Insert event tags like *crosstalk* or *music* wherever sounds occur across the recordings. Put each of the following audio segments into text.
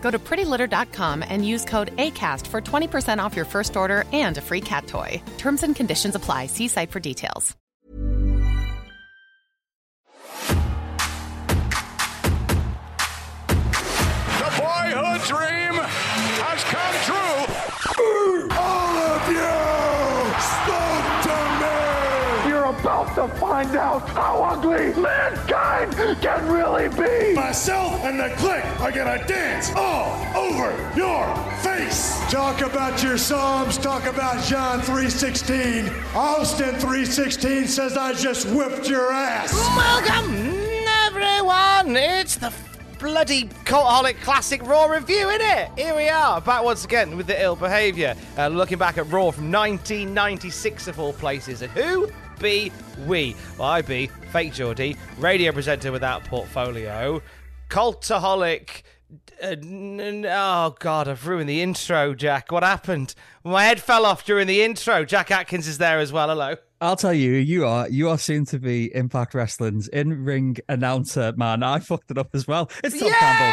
Go to prettylitter.com and use code ACAST for 20% off your first order and a free cat toy. Terms and conditions apply. See site for details. The boyhood dream has come true. All to find out how ugly mankind can really be. Myself and the clique are gonna dance all over your face. Talk about your Psalms. Talk about John 3:16. Austin 3:16 says I just whipped your ass. Welcome, everyone. It's the bloody Cultaholic Classic Raw review, isn't it? Here we are, back once again with the ill behaviour. Uh, looking back at Raw from 1996 of all places. And who be we? Well, I be Fake Geordie, radio presenter without portfolio, Cultaholic. Uh, oh God, I've ruined the intro, Jack. What happened? My head fell off during the intro. Jack Atkins is there as well. Hello. I'll tell you, you are you are soon to be Impact Wrestling's in ring announcer, man. I fucked it up as well. It's Tom Campbell.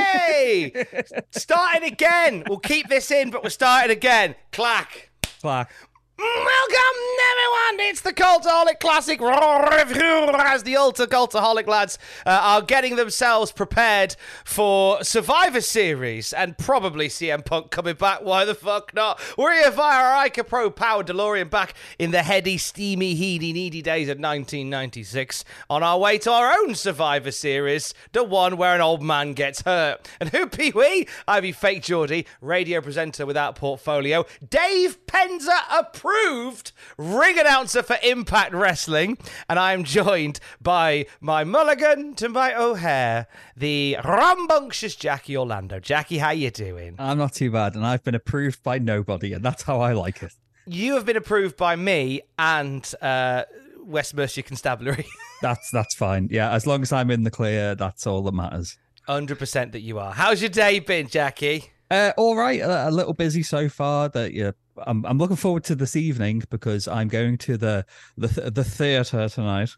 Yay! *laughs* starting again. We'll keep this in, but we're starting again. Clack. Clack. Welcome, everyone! It's the Cultaholic Classic Review as the Ultra Cultaholic lads uh, are getting themselves prepared for Survivor Series and probably CM Punk coming back. Why the fuck not? We're here via our ICO-Pro powered DeLorean back in the heady, steamy, heady, needy days of 1996 on our way to our own Survivor Series, the one where an old man gets hurt. And who be we? I be Fake Geordie, radio presenter without portfolio, Dave Penzer approved ring announcer for Impact Wrestling, and I am joined by my mulligan to my O'Hare, the rambunctious Jackie Orlando. Jackie, how you doing? I'm not too bad, and I've been approved by nobody, and that's how I like it. You have been approved by me and uh, West Mercia Constabulary. *laughs* That's that's fine. Yeah, as long as I'm in the clear, that's all that matters. 100% that you are. How's your day been, Jackie? Uh, all right, a, a little busy so far. That yeah, I'm I'm looking forward to this evening because I'm going to the the the theater tonight.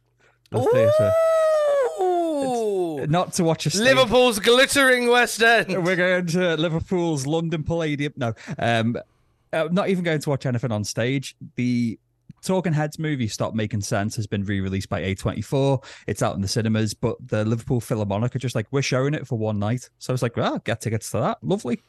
The theater, not to watch a stage. Liverpool's glittering West End. We're going to Liverpool's London Palladium. No, um, uh, not even going to watch anything on stage. The Talking Heads movie Stop Making Sense has been re-released by A24. It's out in the cinemas, but the Liverpool Philharmonic are just like, we're showing it for one night. So I was like, well, get tickets to that. Lovely.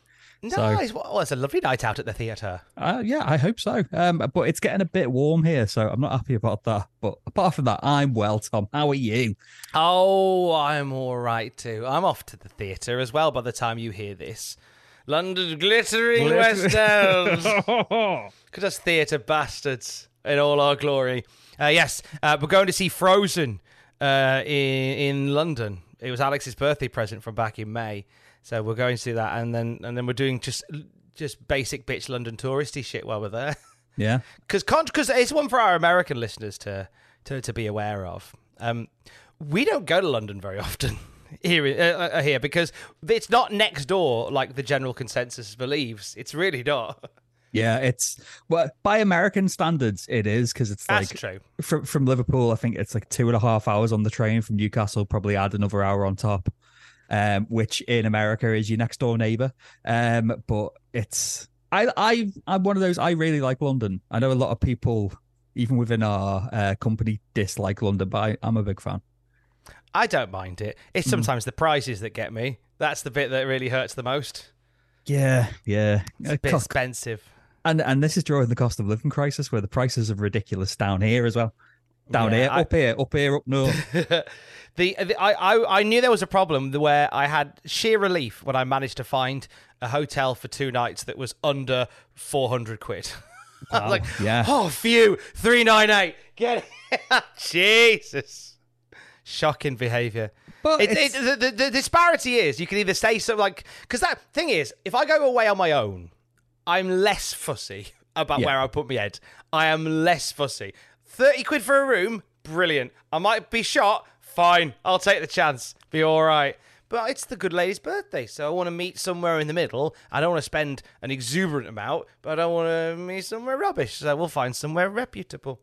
So- Nice. Well, it's a lovely night out at the theatre. Uh, yeah, I hope so. Um, but it's getting a bit warm here, so I'm not happy about that. But apart from that, I'm well, Tom. How are you? Oh, I'm all right too. I'm off to the theatre as well by the time you hear this. London glittering West End. *laughs* Could us theatre bastards in all our glory. Uh, yes, uh, we're going to see Frozen uh, in in London. It was Alex's birthday present from back in May, so we're going to see that, and then and then we're doing just just basic bitch London touristy shit while we're there. Yeah. *laughs* because because it's one for our American listeners to to, to be aware of. Um, we don't go to London very often *laughs* here uh, uh, here because it's not next door like the general consensus believes. It's really not. Yeah, it's well by American standards, it is because it's That's like true. from from Liverpool. I think it's like two and a half hours on the train from Newcastle. Probably add another hour on top, um, which in America is your next door neighbor. Um, but it's I I I'm one of those. I really like London. I know a lot of people, even within our uh, company, dislike London, but I, I'm a big fan. I don't mind it. It's sometimes the prices that get me. That's the bit that really hurts the most. Yeah, yeah. It's a bit Cost, expensive. And and this is during the cost of living crisis, where the prices are ridiculous down here as well. Down Yeah, here, I- up here, up here, up north. *laughs* the, the I, I I knew there was a problem where I had sheer relief when I managed to find a hotel for two nights that was under four hundred quid. *laughs* Wow, like, yeah. oh, phew, three nine eight, get it, *laughs* Jesus, shocking behaviour. But It, it, the, the, the disparity is you can either say something like because that thing is if I go away on my own, I'm less fussy *laughs* about Yeah. where I put my head. I am less fussy. Thirty quid for a room, brilliant. I might be shot, fine. I'll take the chance. Be all right. But it's the good lady's birthday, so I want to meet somewhere in the middle. I don't want to spend an exuberant amount, but I don't want to meet somewhere rubbish. So we'll find somewhere reputable.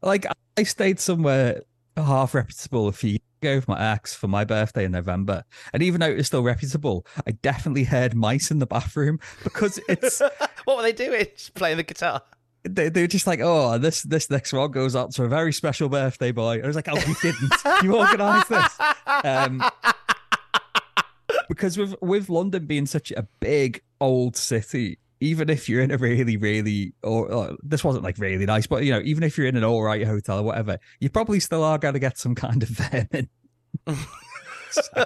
like I stayed somewhere half reputable a few years ago with my ex for my birthday in November, and even though it was still reputable, I definitely heard mice in the bathroom because it's *laughs* What were they doing? Just playing the guitar. They, they're just like, oh, this this next one goes out to a very special birthday boy. I was like, oh, you didn't, you organised this. Um, because with with London being such a big old city, even if you're in a really really or, or this wasn't like really nice, but you know, even if you're in an all right hotel or whatever, you probably still are going to get some kind of vermin. *laughs* So-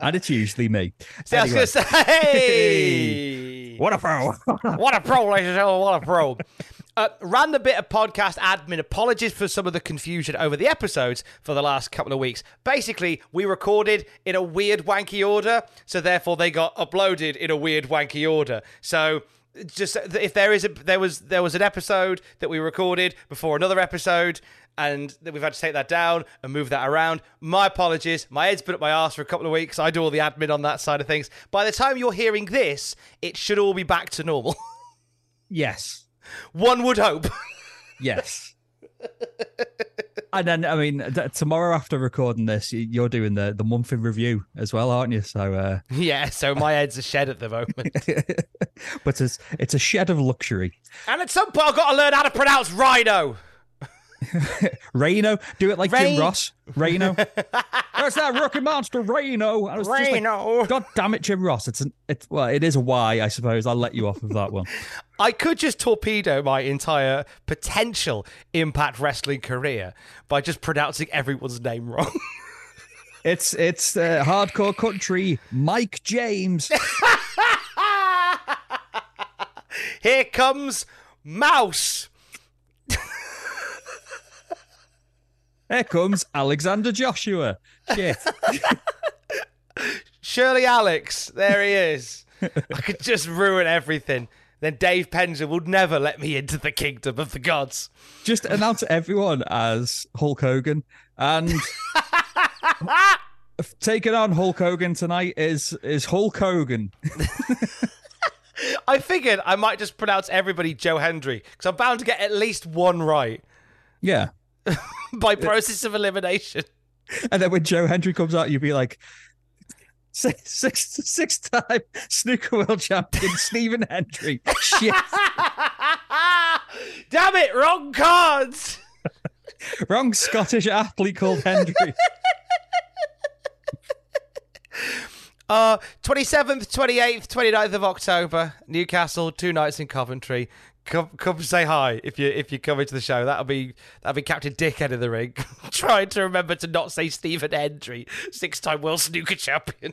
and it's usually me. See, *laughs* I was Anyway. going to say, hey, *laughs* What a pro! *laughs* what a pro, ladies and gentlemen, what a pro. Uh, random bit of podcast admin. Apologies for some of the confusion over the episodes for the last couple of weeks. Basically, we recorded in a weird, wanky order, so therefore they got uploaded in a weird, wanky order. So just if there is a there was there was an episode that we recorded before another episode and we've had to take that down and move that around. My apologies. My head's been up my arse for a couple of weeks. I do all the admin on that side of things. By the time you're hearing this, it should all be back to normal. *laughs* yes, One would hope. yes. and then, I mean, tomorrow after recording this, you're doing the the month in review as well, aren't you? So, uh, *laughs* yeah, so my head's a shed at the moment. *laughs* but it's it's a shed of luxury. and at some point, I've got to learn how to pronounce rhino. *laughs* Reno, do it like Rain- Jim Ross. Reno, *laughs* that's that rookie monster, Reno. I like, God damn it, Jim Ross. It's an it's well, it is a Y, I suppose. I'll let you off of that one. *laughs* I could just torpedo my entire potential Impact Wrestling career by just pronouncing everyone's name wrong. It's it's uh, hardcore country. Mike James. Here comes Mouse. Here comes Alexander Joshua. Shit. *laughs* Shirley Alex. There he is. I could just ruin everything. Then Dave Penzer would never let me into the kingdom of the gods. Just announce everyone as Hulk Hogan and *laughs* taking on Hulk Hogan tonight is is Hulk Hogan. *laughs* I figured I might just pronounce everybody Joe Hendry because I'm bound to get at least one right Yeah. *laughs* by process of elimination. And then when Joe Hendry comes out, you'd be like, six, six, six time snooker world champion *laughs* Stephen Hendry. Shit. *laughs* Damn it, wrong cards. Wrong Scottish athlete called Hendry. Uh, 27th, 28th, 29th of October, Newcastle, two nights in Coventry. Come, come say hi if you if you come into the show. That'll be that'll be Captain Dickhead in the ring, *laughs* trying to remember to not say Stephen Hendry, six-time world snooker champion.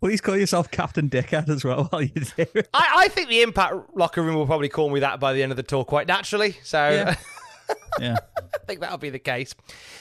Please call yourself Captain Dickhead as well while you do it. I, I think the Impact locker room will probably call me that by the end of the tour quite naturally. So Yeah. *laughs* Yeah. I think that'll be the case.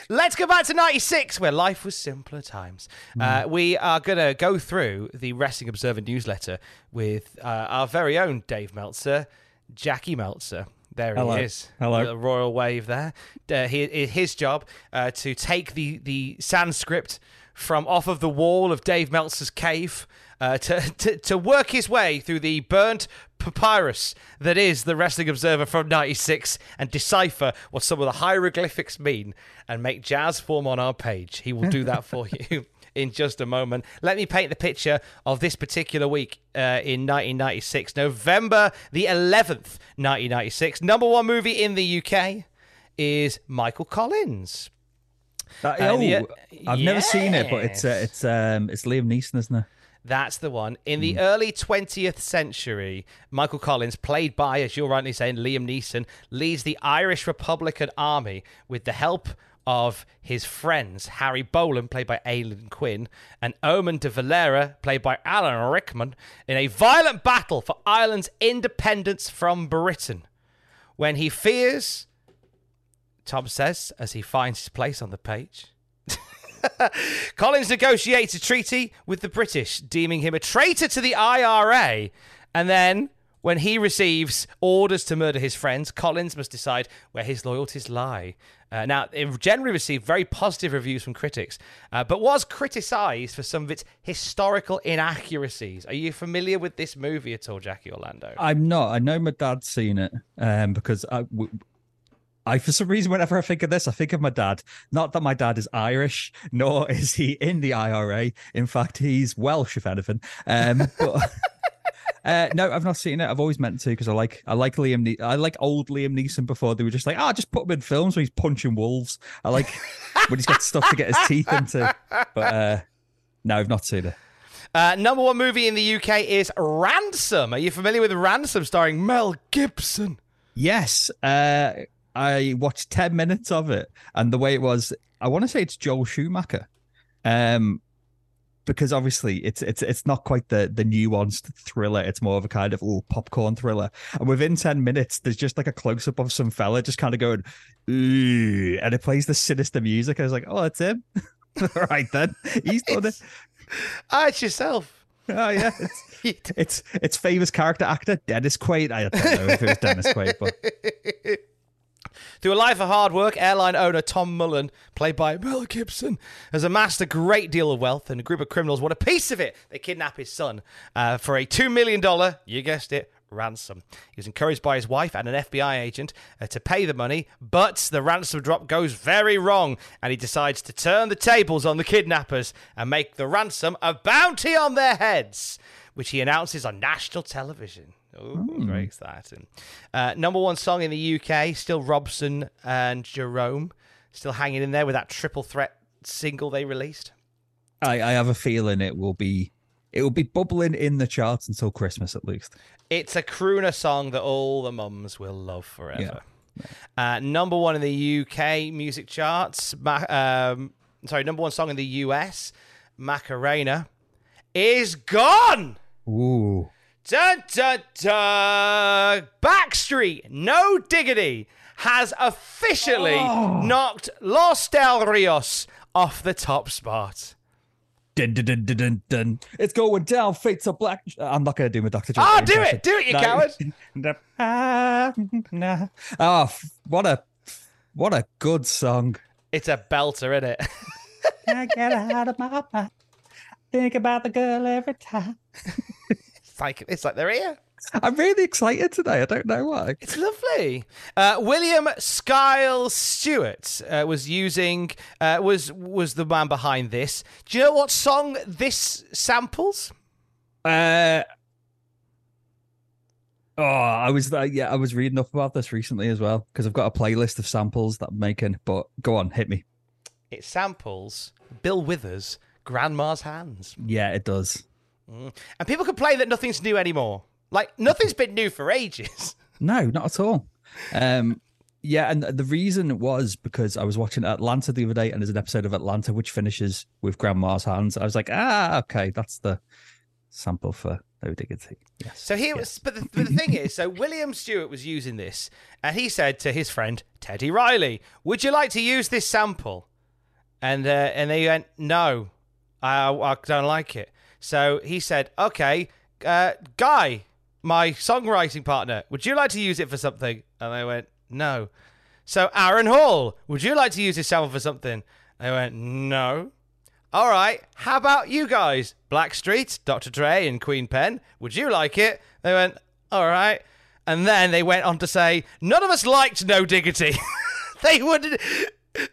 Let's go back to 96, where life was simpler times. Uh, we are going to go through the Wrestling Observer newsletter with uh, our very own Dave Meltzer, Jackie Meltzer. There Hello. he is. Hello. The royal wave there. Uh, he, his job uh, to take the, the Sanskrit from off of the wall of Dave Meltzer's cave uh, to, *laughs* to, to work his way through the burnt papyrus that is the Wrestling Observer from 96 and decipher what some of the hieroglyphics mean and make jazz form on our page. He will do that for *laughs* you. In just a moment, let me paint the picture of this particular week uh, in 1996, November the 11th, 1996. Number one movie in the UK is Michael Collins. Uh, Uh, oh, yeah, I've never seen it, but it's uh, it's um it's Liam Neeson, isn't it? That's the one. In the early 20th century, Michael Collins, played by, as you're rightly saying, Liam Neeson, leads the Irish Republican Army with the help of his friends, Harry Boland, played by Aileen Quinn, and Eamon de Valera, played by Alan Rickman, in a violent battle for Ireland's independence from Britain. When he fears, Tom says, as he finds his place on the page. *laughs* Collins negotiates a treaty with the British, deeming him a traitor to the IRA. And then, when he receives orders to murder his friends, Collins must decide where his loyalties lie. Uh, now, it generally received very positive reviews from critics, uh, but was criticised for some of its historical inaccuracies. Are you familiar with this movie at all, Jackie Orlando? I'm not. I know my dad's seen it um, because I, w- I, for some reason, whenever I think of this, I think of my dad. Not that my dad is Irish, nor is he in the IRA. In fact, he's Welsh, if anything. Um, but *laughs* uh, no, I've not seen it. I've always meant to because I like I like Liam. Ne- I like old Liam Neeson before they were just like, ah, just put him in films where he's punching wolves. I like *laughs* when he's got stuff to get his teeth into. But uh, no, I've not seen it. Uh, number one movie in the UK is Ransom. Are you familiar with Ransom, starring Mel Gibson? Yes, uh, I watched ten minutes of it, and the way it was, I want to say it's Joel Schumacher, um, because obviously it's it's it's not quite the the nuanced thriller. It's more of a kind of ooh, popcorn thriller. And within ten minutes, there's just like a close up of some fella just kind of going ooh, and it plays the sinister music. I was like, oh, that's him. *laughs* All right then, he's *laughs* done it. Ah, it's yourself. Oh yeah, *laughs* it's it's, it's famous character actor Dennis Quaid. I don't know if it was Dennis Quaid, but Through a life of hard work, airline owner Tom Mullen, played by Mel Gibson, has amassed a great deal of wealth, and a group of criminals want a piece of it. They kidnap his son uh, for a $2 million, you guessed it, ransom. He was encouraged by his wife and an FBI agent uh, to pay the money, but the ransom drop goes very wrong, and he decides to turn the tables on the kidnappers and make the ransom a bounty on their heads, which he announces on national television. Oh, very exciting. Uh, number one song in the UK, still Robson and Jerome, still hanging in there with that triple threat single they released. I, I have a feeling it will be it will be bubbling in the charts until Christmas at least. It's a crooner song that all the mums will love forever. Uh, number one in the UK music charts. Ma- um, sorry, number one song in the US, Macarena, is gone. Ooh. Dun dun dun! Blackstreet, no diggity, has officially knocked Los Del Rios off the top spot. Dun, dun, dun, dun, dun, dun. It's going down, fates are black. I'm not going to do my Dr. Dre Ah, do impression. it, do it, you No. coward! *laughs* oh, what a what a good song. It's a belter, isn't it? *laughs* I get out of my mind. Think about the girl every time. *laughs* it's like it's like they're here. I'm really excited today. I don't know why. It's lovely. Uh, William Skylz Stewart uh, was using uh, was was the man behind this. Do you know what song this samples? Uh, oh, I was uh, yeah, I was reading up about this recently as well because I've got a playlist of samples that I'm making. But go on, hit me. It samples Bill Withers' "Grandma's Hands," Yeah, it does. And people complain that nothing's new anymore. Like nothing's been new for ages. *laughs* No, not at all. Um, yeah, and the reason was because I was watching Atlanta the other day, and there's an episode of Atlanta which finishes with Grandma's hands. I was like, ah, okay, that's the sample for No Diggity. Yes. So here was, but the, but the thing is, so *laughs* William Stewart was using this, and he said to his friend Teddy Riley, "Would you like to use this sample?" And uh, and they went, "No, I, I don't like it." So he said, "Okay, uh, Guy, my songwriting partner, would you like to use it for something?" And they went, "No." So Aaron Hall, would you like to use this sample for something? They went, "No." All right, how about you guys? Blackstreet, Dr. Dre, and Queen Pen. Would you like it? They went, all right. And then they went on to say, none of us liked No Diggity. *laughs* they would.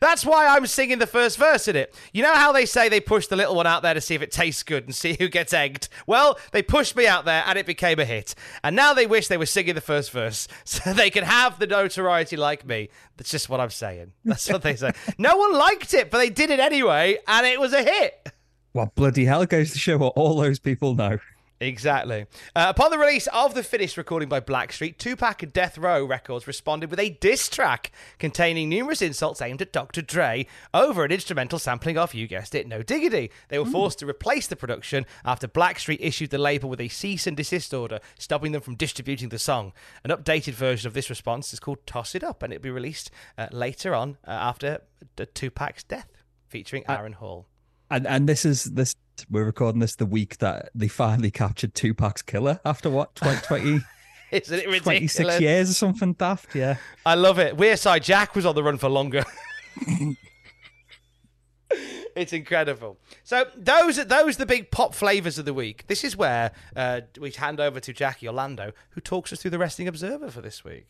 That's why I'm singing the first verse in it. You know how they say they push the little one out there to see if it tastes good and see who gets egged? Well, they pushed me out there and it became a hit. And now they wish they were singing the first verse *laughs* so they could have the notoriety like me. That's just what I'm saying. That's what they say. *laughs* no one liked it, but they did it anyway and it was a hit. Well, bloody hell goes to show what all those people know. Exactly. Uh, upon the release of the finished recording by Blackstreet, Tupac and Death Row Records responded with a diss track containing numerous insults aimed at Dr. Dre over an instrumental sampling of, you guessed it, No Diggity. They were forced to replace the production after Blackstreet issued the label with a cease and desist order, stopping them from distributing the song. An updated version of this response is called Toss It Up, and it'll be released uh, later on uh, after uh, Tupac's death, featuring Aaron Hall. And and this is this we're recording this the week that they finally captured Tupac's killer after what 20, 20 *laughs* Isn't it ridiculous? 26 years or something daft, yeah. I love it. Wearside Jack was on the run for longer. *laughs* it's incredible. So those are those are the big pop flavors of the week. This is where uh, we hand over to Jackie Orlando, who talks us through the Wrestling Observer for this week.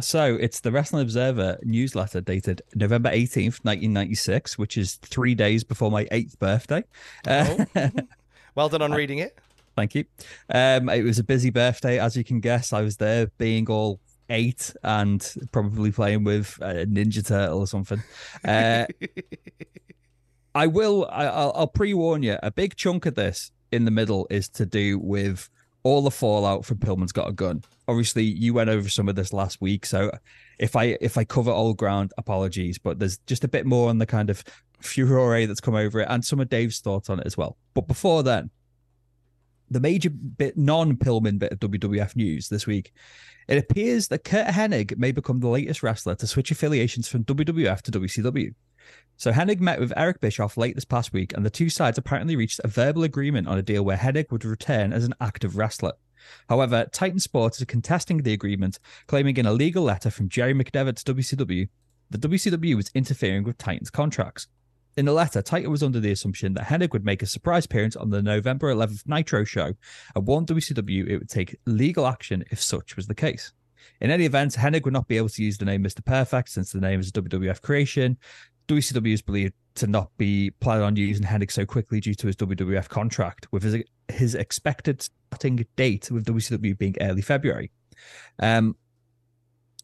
So it's the Wrestling Observer newsletter dated November 18th, 1996, which is three days before my eighth birthday. Uh, *laughs* Well done on reading it. Thank you. Um, it was a busy birthday, as you can guess. I was there being all eight and probably playing with a Ninja Turtle or something. Uh, *laughs* I will, I, I'll, I'll pre warn you, a big chunk of this in the middle is to do with all the fallout from Pillman's Got a Gun. Obviously, you went over some of this last week, so if I if I cover old ground, apologies, but there's just a bit more on the kind of furore that's come over it and some of Dave's thoughts on it as well. But before then, the major bit non-Pillman bit of WWF news this week. It appears that Curt Hennig may become the latest wrestler to switch affiliations from WWF to WCW. So Hennig met with Eric Bischoff late this past week, and the two sides apparently reached a verbal agreement on a deal where Hennig would return as an active wrestler. However, Titan Sports is contesting the agreement, claiming in a legal letter from Jerry McDevitt to WCW that WCW was interfering with Titan's contracts. In the letter, Titan was under the assumption that Hennig would make a surprise appearance on the November 11th Nitro show and warned WCW it would take legal action if such was the case. In any event, Hennig would not be able to use the name Mr. Perfect since the name is a WWF creation. WCW is believed to not be planning on using Hennig so quickly due to his WWF contract, with his, his expected starting date with WCW being early February. Um,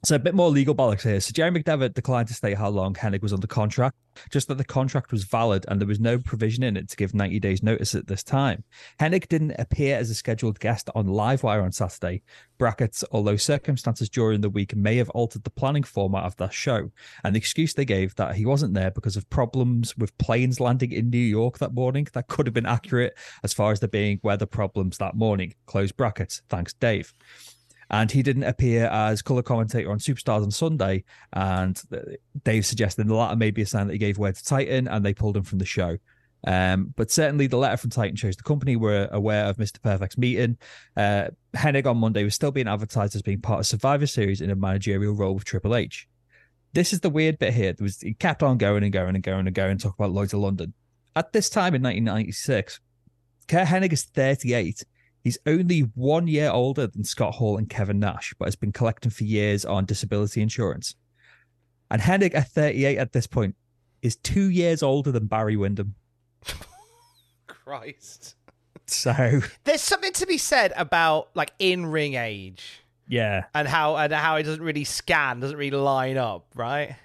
so a bit more legal bollocks here. So Jerry McDevitt declined to state how long Hennig was under contract, just that the contract was valid and there was no provision in it to give 90 days notice at this time. Hennig didn't appear as a scheduled guest on Livewire on Saturday, brackets, although circumstances during the week may have altered the planning format of that show. And the excuse they gave that he wasn't there because of problems with planes landing in New York that morning, that could have been accurate as far as there being weather problems that morning. Close brackets. Thanks, Dave and he didn't appear as color commentator on Superstars on Sunday. And Dave suggested the latter may be a sign that he gave word to Titan, and they pulled him from the show. Um, but certainly, the letter from Titan shows the company were aware of Mr. Perfect's meeting. Uh, Hennig on Monday was still being advertised as being part of Survivor Series in a managerial role with Triple H. This is the weird bit here. There was he kept on going and going and going and going, talk about Lloyd's of London. At this time in 1996, Curt Hennig is 38 He's only one year older than Scott Hall and Kevin Nash, but has been collecting for years on disability insurance. And Hennig, at 38 at this point, is two years older than Barry Windham. *laughs* Christ. So There's something to be said about like in ring age yeah, and how and how it doesn't really scan, doesn't really line up, right?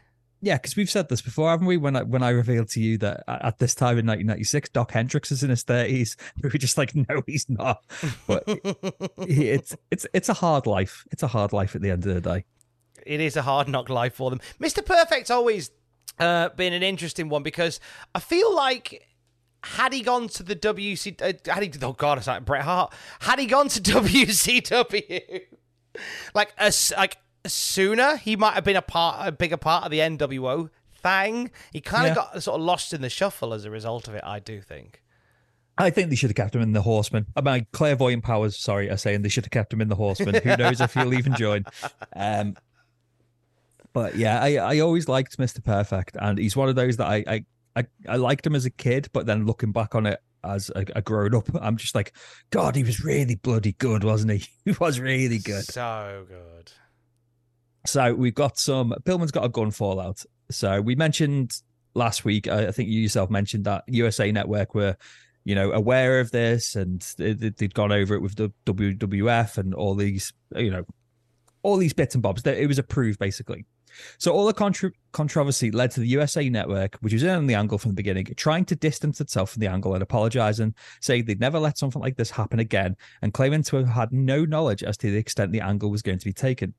Yeah, because we've said this before, haven't we? When I when I revealed to you that at this time in 1996, Dok Hendrix is in his 30s, *laughs* we were just like, no, he's not. But it's it's it's a hard life. It's a hard life at the end of the day. it is a hard knock life for them. Mr. Perfect's always uh, been an interesting one because I feel like had he gone to the WC, uh, had he, oh god, it's like Bret Hart, had he gone to *laughs* WCW, like as like sooner, he might have been a part, a bigger part of the NWO thing. He kind of Yeah. got sort of lost in the shuffle as a result of it. I do think. I think they should have kept him in the Horseman. Uh, My clairvoyant powers, sorry, are saying they should have kept him in the Horseman. Who knows if he'll even join? *laughs* Um, but yeah, I, I always liked Mr. Perfect, and he's one of those that I, I I I liked him as a kid, but then looking back on it as a, a grown up, I'm just like, God, he was really bloody good, wasn't he? *laughs* He was really good. So good. So we've got some. Pillman's got a gun fallout. So we mentioned last week. I think you yourself mentioned that USA Network were, you know, aware of this and they- they- they'd gone over it with the WWF and all these, you know, all these bits and bobs. It was approved basically. So all the contra- controversy led to the USA Network, which was in the angle from the beginning, trying to distance itself from the angle and apologizing, saying they'd never let something like this happen again, and claiming to have had no knowledge as to the extent the angle was going to be taken.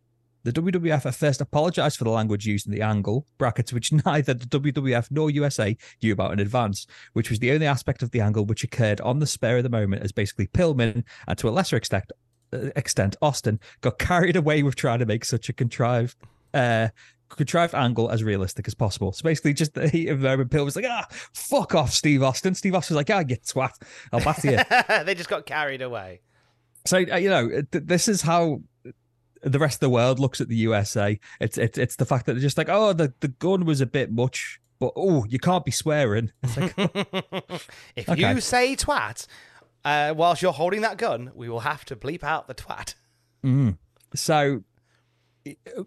The WWF at first apologized for the language used in the angle, brackets which *laughs* neither the WWF nor USA knew about in advance, which was the only aspect of the angle which occurred on the spur of the moment as basically Pillman, and to a lesser extent, uh, extent Austin, got carried away with trying to make such a contrived uh, contrived angle as realistic as possible. So basically, just the heat of the moment, Pill was like, ah, fuck off, Steve Austin. Steve Austin was like, ah, get swat. I'll batter you. *laughs* they just got carried away. So, uh, you know, th- this is how the rest of the world looks at the USA. It's, it's, it's the fact that they're just like, oh, the, the gun was a bit much. But oh, you can't be swearing. *laughs* Like, *laughs* if Okay. you say twat uh, whilst you're holding that gun, we will have to bleep out the twat. so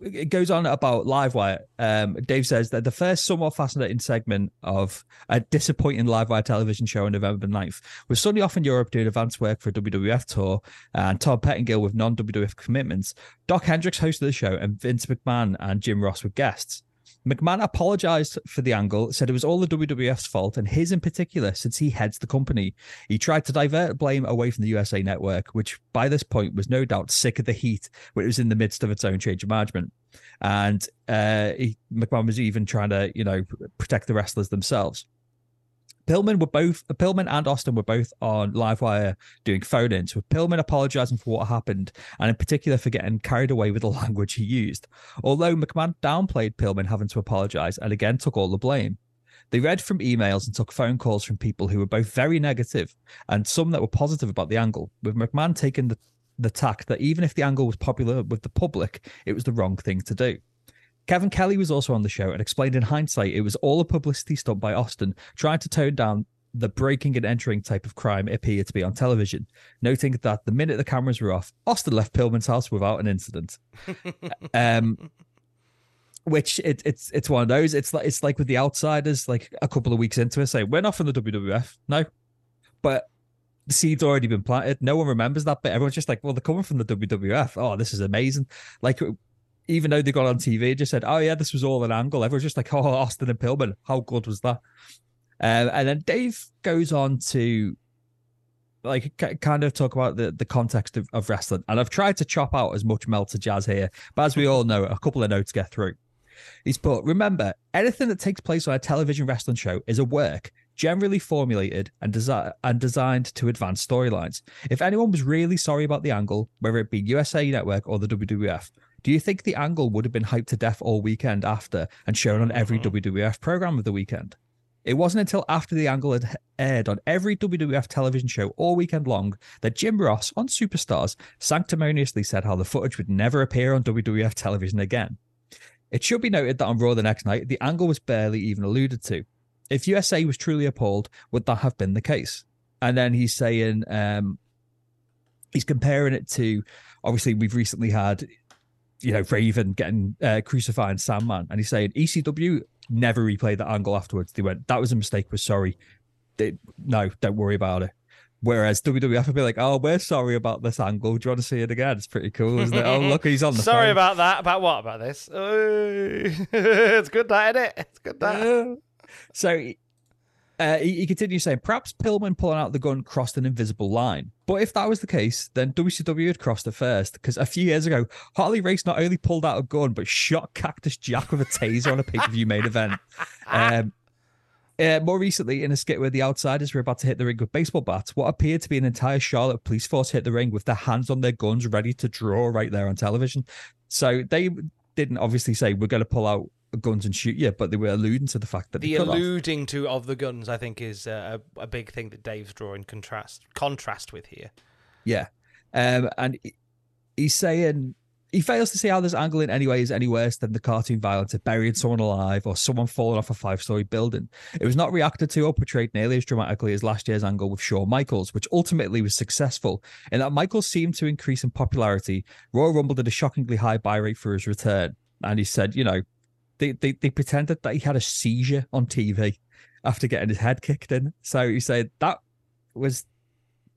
it, goes on about Livewire. Um, Dave says that the first somewhat fascinating segment of a disappointing Livewire television show on November 9th was suddenly off in Europe doing advance work for a WWF tour and Todd Pettengill with non WWF commitments. Dok Hendrix hosted the show and Vince McMahon and Jim Ross were guests. McMahon apologized for the angle, said it was all the WWF's fault and his in particular, since he heads the company. He tried to divert blame away from the USA Network, which by this point was no doubt sick of the heat, which was in the midst of its own change of management. And uh, he, McMahon was even trying to, you know, protect the wrestlers themselves. Pillman were both Pillman and Austin were both on Livewire doing phone-ins, with Pillman apologizing for what happened, and in particular for getting carried away with the *laughs* language he used. Although McMahon downplayed Pillman having to apologize and again took all the blame. They read from emails and took phone calls from people who were both very negative and some that were positive about the angle, with McMahon taking the, the tack that even if the angle was popular with the public, it was the wrong thing to do. Kevin Kelly was also on the show and explained in hindsight it was all a publicity stunt by Austin, trying to tone down the breaking and entering type of crime it appeared to be on television, noting that the minute the cameras were off, Austin left Pillman's house without an incident. *laughs* um, which it, it's it's one of those. It's like it's like with the outsiders, like a couple of weeks into it, saying we're not from the WWF, no, but the seed's already been planted. No one remembers that bit. Everyone's just like, well, they're coming from the WWF. Oh, this is amazing. Like even though they got on TV, just said, "Oh yeah, this was all an angle." Everyone's just like, *laughs* "Oh, Austin and Pillman, how good was that?" Um, and then Dave goes on to like k- kind of talk about the, the context of, of wrestling, and I've tried to chop out as much Meltzer jazz here, but as we all know, a couple of notes get through. He's put, remember, anything that takes place on a television wrestling show is a work generally formulated and, desi- and designed to advance storylines. If anyone was really sorry about the angle, whether it be USA Network or the WWF, do you think the angle would have been hyped to death all weekend after and shown on every WWF program of the weekend? It wasn't until after the angle had aired on every WWF television show all weekend long that Jim Ross on Superstars sanctimoniously said how the footage would never appear on WWF television again. It should be noted that on Raw the next night, the angle was barely even alluded to. If USA was truly appalled, would that have been the case? And then he's saying, um, he's comparing it to obviously we've recently had, you know, Raven getting uh, crucifying Sandman, and he's saying ECW never replayed that angle afterwards. They went, that was a mistake. We're sorry. They, no, don't worry about it. Whereas WWF would be like, oh, we're sorry about this angle. Do you want to see it again? It's pretty cool, isn't it? Oh, look, he's on the Sorry phone. about that. About what? About this? Oh, *laughs* it's good that, isn't it? It's good that. So uh, he, he continues saying, perhaps Pillman pulling out the gun crossed an invisible line. But if that was the case, then WCW had crossed it first. Because a few years ago, Harley Race not only pulled out a gun, but shot Cactus Jack with a taser on a pay per view main event. *laughs* Um, uh, more recently, in a skit where the outsiders were about to hit the ring with baseball bats, what appeared to be an entire Charlotte police force hit the ring with their hands on their guns, ready to draw right there on television. So they didn't obviously say, We're going to pull out guns and shoot you, but they were alluding to the fact that The they could have. alluding to of the guns, I think, is uh, a, a big thing that Dave's drawing contrast contrast with here. Yeah. Um, and he's saying he fails to see how this angle in any way is any worse than the cartoon violence of burying someone alive or someone falling off a five story building. It was not reacted to or portrayed nearly as dramatically as last year's angle with Shawn Michaels, which ultimately was successful in that Michaels seemed to increase in popularity. Royal Rumble did a shockingly high buy rate for his return. And he said, you know, they, they, they pretended that he had a seizure on TV after getting his head kicked in. So he said that was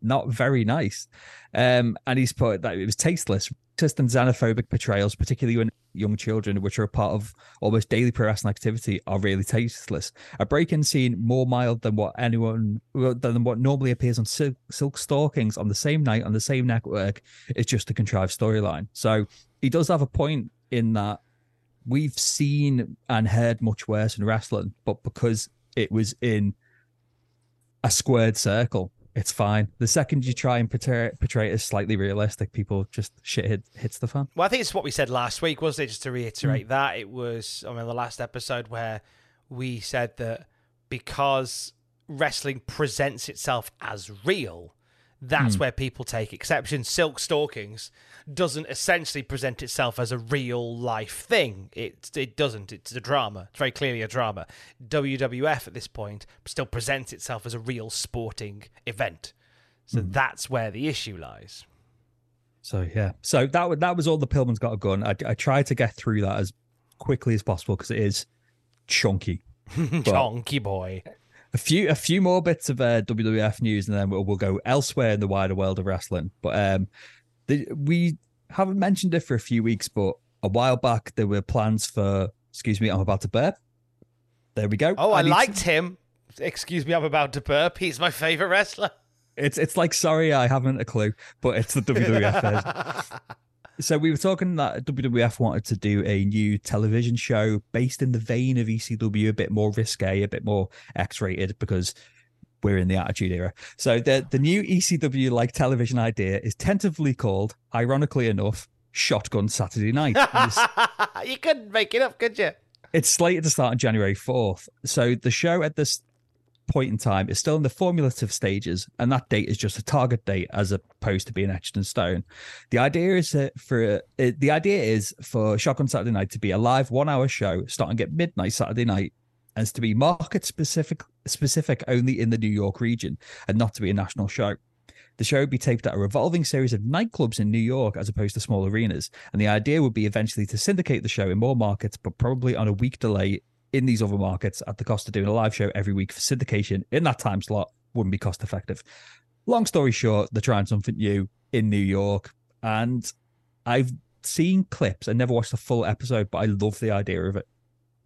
not very nice. Um, and he's put that it was tasteless. sexist and xenophobic portrayals, particularly when young children, which are a part of almost daily wrestling activity, are really tasteless. A break-in scene more mild than what anyone than what normally appears on Silk, Silk Stalkings on the same night on the same network is just a contrived storyline. So he does have a point in that we've seen and heard much worse in wrestling, but because it was in a squared circle, it's fine. The second you try and portray, portray it as slightly realistic, people just shit hit, hits the fan. Well, I think it's what we said last week, wasn't it? Just to reiterate mm. that it was I mean the last episode where we said that because wrestling presents itself as real, that's mm. where people take exception. Silk Stalkings doesn't essentially present itself as a real life thing. It it doesn't. It's a drama. It's very clearly a drama. WWF at this point still presents itself as a real sporting event. So mm. that's where the issue lies. So yeah, so that that was all the Pillman's got a gun. I, I tried to get through that as quickly as possible because it is chunky, *laughs* chunky boy a few a few more bits of uh, WWF news, and then we'll, we'll go elsewhere in the wider world of wrestling. But um, the, we haven't mentioned it for a few weeks, but a while back there were plans for. Excuse me, I'm about to burp. There we go. Oh, I, I liked to... him. Excuse me, I'm about to burp. He's my favorite wrestler. It's it's like sorry, I haven't a clue, but it's the WWF. *laughs* So we were talking that WWF wanted to do a new television show based in the vein of ECW, a bit more risque, a bit more X-rated because we're in the Attitude Era. So the the new ECW like television idea is tentatively called, ironically enough, Shotgun Saturday Night. *laughs* you couldn't make it up, could you? It's slated to start on January 4th. So the show at this point in time is still in the formulative stages, and that date is just a target date as opposed to being etched in stone. The idea is for uh, the idea is for Shotgun Saturday Night to be a live one-hour show starting at midnight Saturday night, and to be market specific specific only in the New York region, and not to be a national show. The show would be taped at a revolving series of nightclubs in New York as opposed to small arenas. And the idea would be eventually to syndicate the show in more markets, but probably on a week delay in these other markets at the cost of doing a live show every week for syndication in that time slot wouldn't be cost effective. Long story short, they're trying something new in New York. And I've seen clips. I never watched the full episode, but I love the idea of it.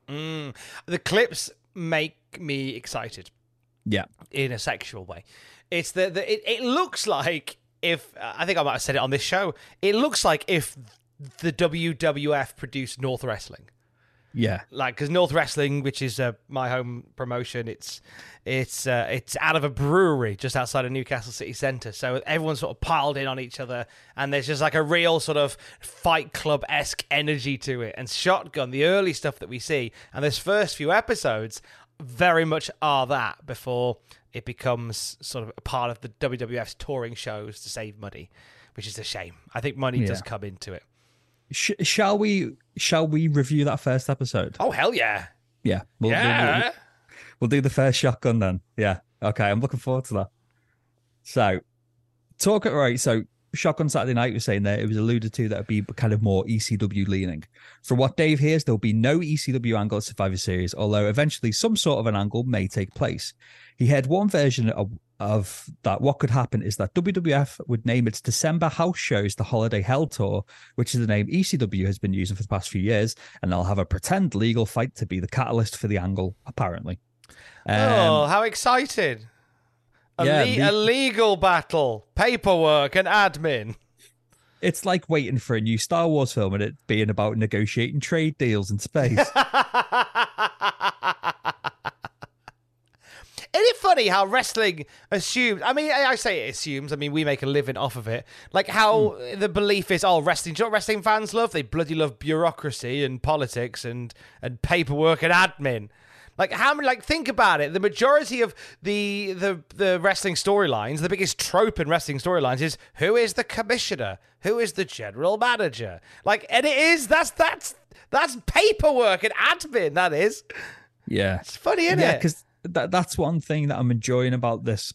Mm, the clips make me excited. Yeah. In a sexual way. It's the, the it, it looks like if I think I might have said it on this show, it looks like if the WWF produced North Wrestling. Yeah, like because North Wrestling, which is uh, my home promotion, it's it's uh, it's out of a brewery just outside of Newcastle City Centre. So everyone's sort of piled in on each other, and there's just like a real sort of Fight Club esque energy to it. And Shotgun, the early stuff that we see, and this first few episodes very much are that before it becomes sort of a part of the WWF's touring shows to save money, which is a shame. I think money yeah. does come into it. Sh- shall we? Shall we review that first episode? Oh hell yeah! Yeah, we'll, yeah. We'll, we'll, we'll do the first shotgun then. Yeah. Okay, I'm looking forward to that. So, talk it right. So, Shotgun Saturday Night was saying that it was alluded to that would be kind of more ECW leaning. From what Dave hears, there'll be no ECW angle at Survivor Series, although eventually some sort of an angle may take place. He had one version of, of that what could happen is that WWF would name its December house shows the Holiday Hell Tour, which is the name ECW has been using for the past few years, and they'll have a pretend legal fight to be the catalyst for the angle, apparently. Oh, um, oh, how excited! A, yeah, le- a legal battle, paperwork, and admin. It's like waiting for a new Star Wars film and it being about negotiating trade deals in space. *laughs* Isn't it funny how wrestling assumes? I mean, I say it assumes. I mean, we make a living off of it. Like how mm. the belief is, oh, wrestling. Do you know what wrestling fans love? They bloody love bureaucracy and politics and and paperwork and admin. Like how many? Like think about it. The majority of the the the wrestling storylines, the biggest trope in wrestling storylines is who is the commissioner, who is the general manager. Like, and it is that's that's that's paperwork and admin. That is. Yeah, it's funny, isn't yeah, it? Because that that's one thing that I'm enjoying about this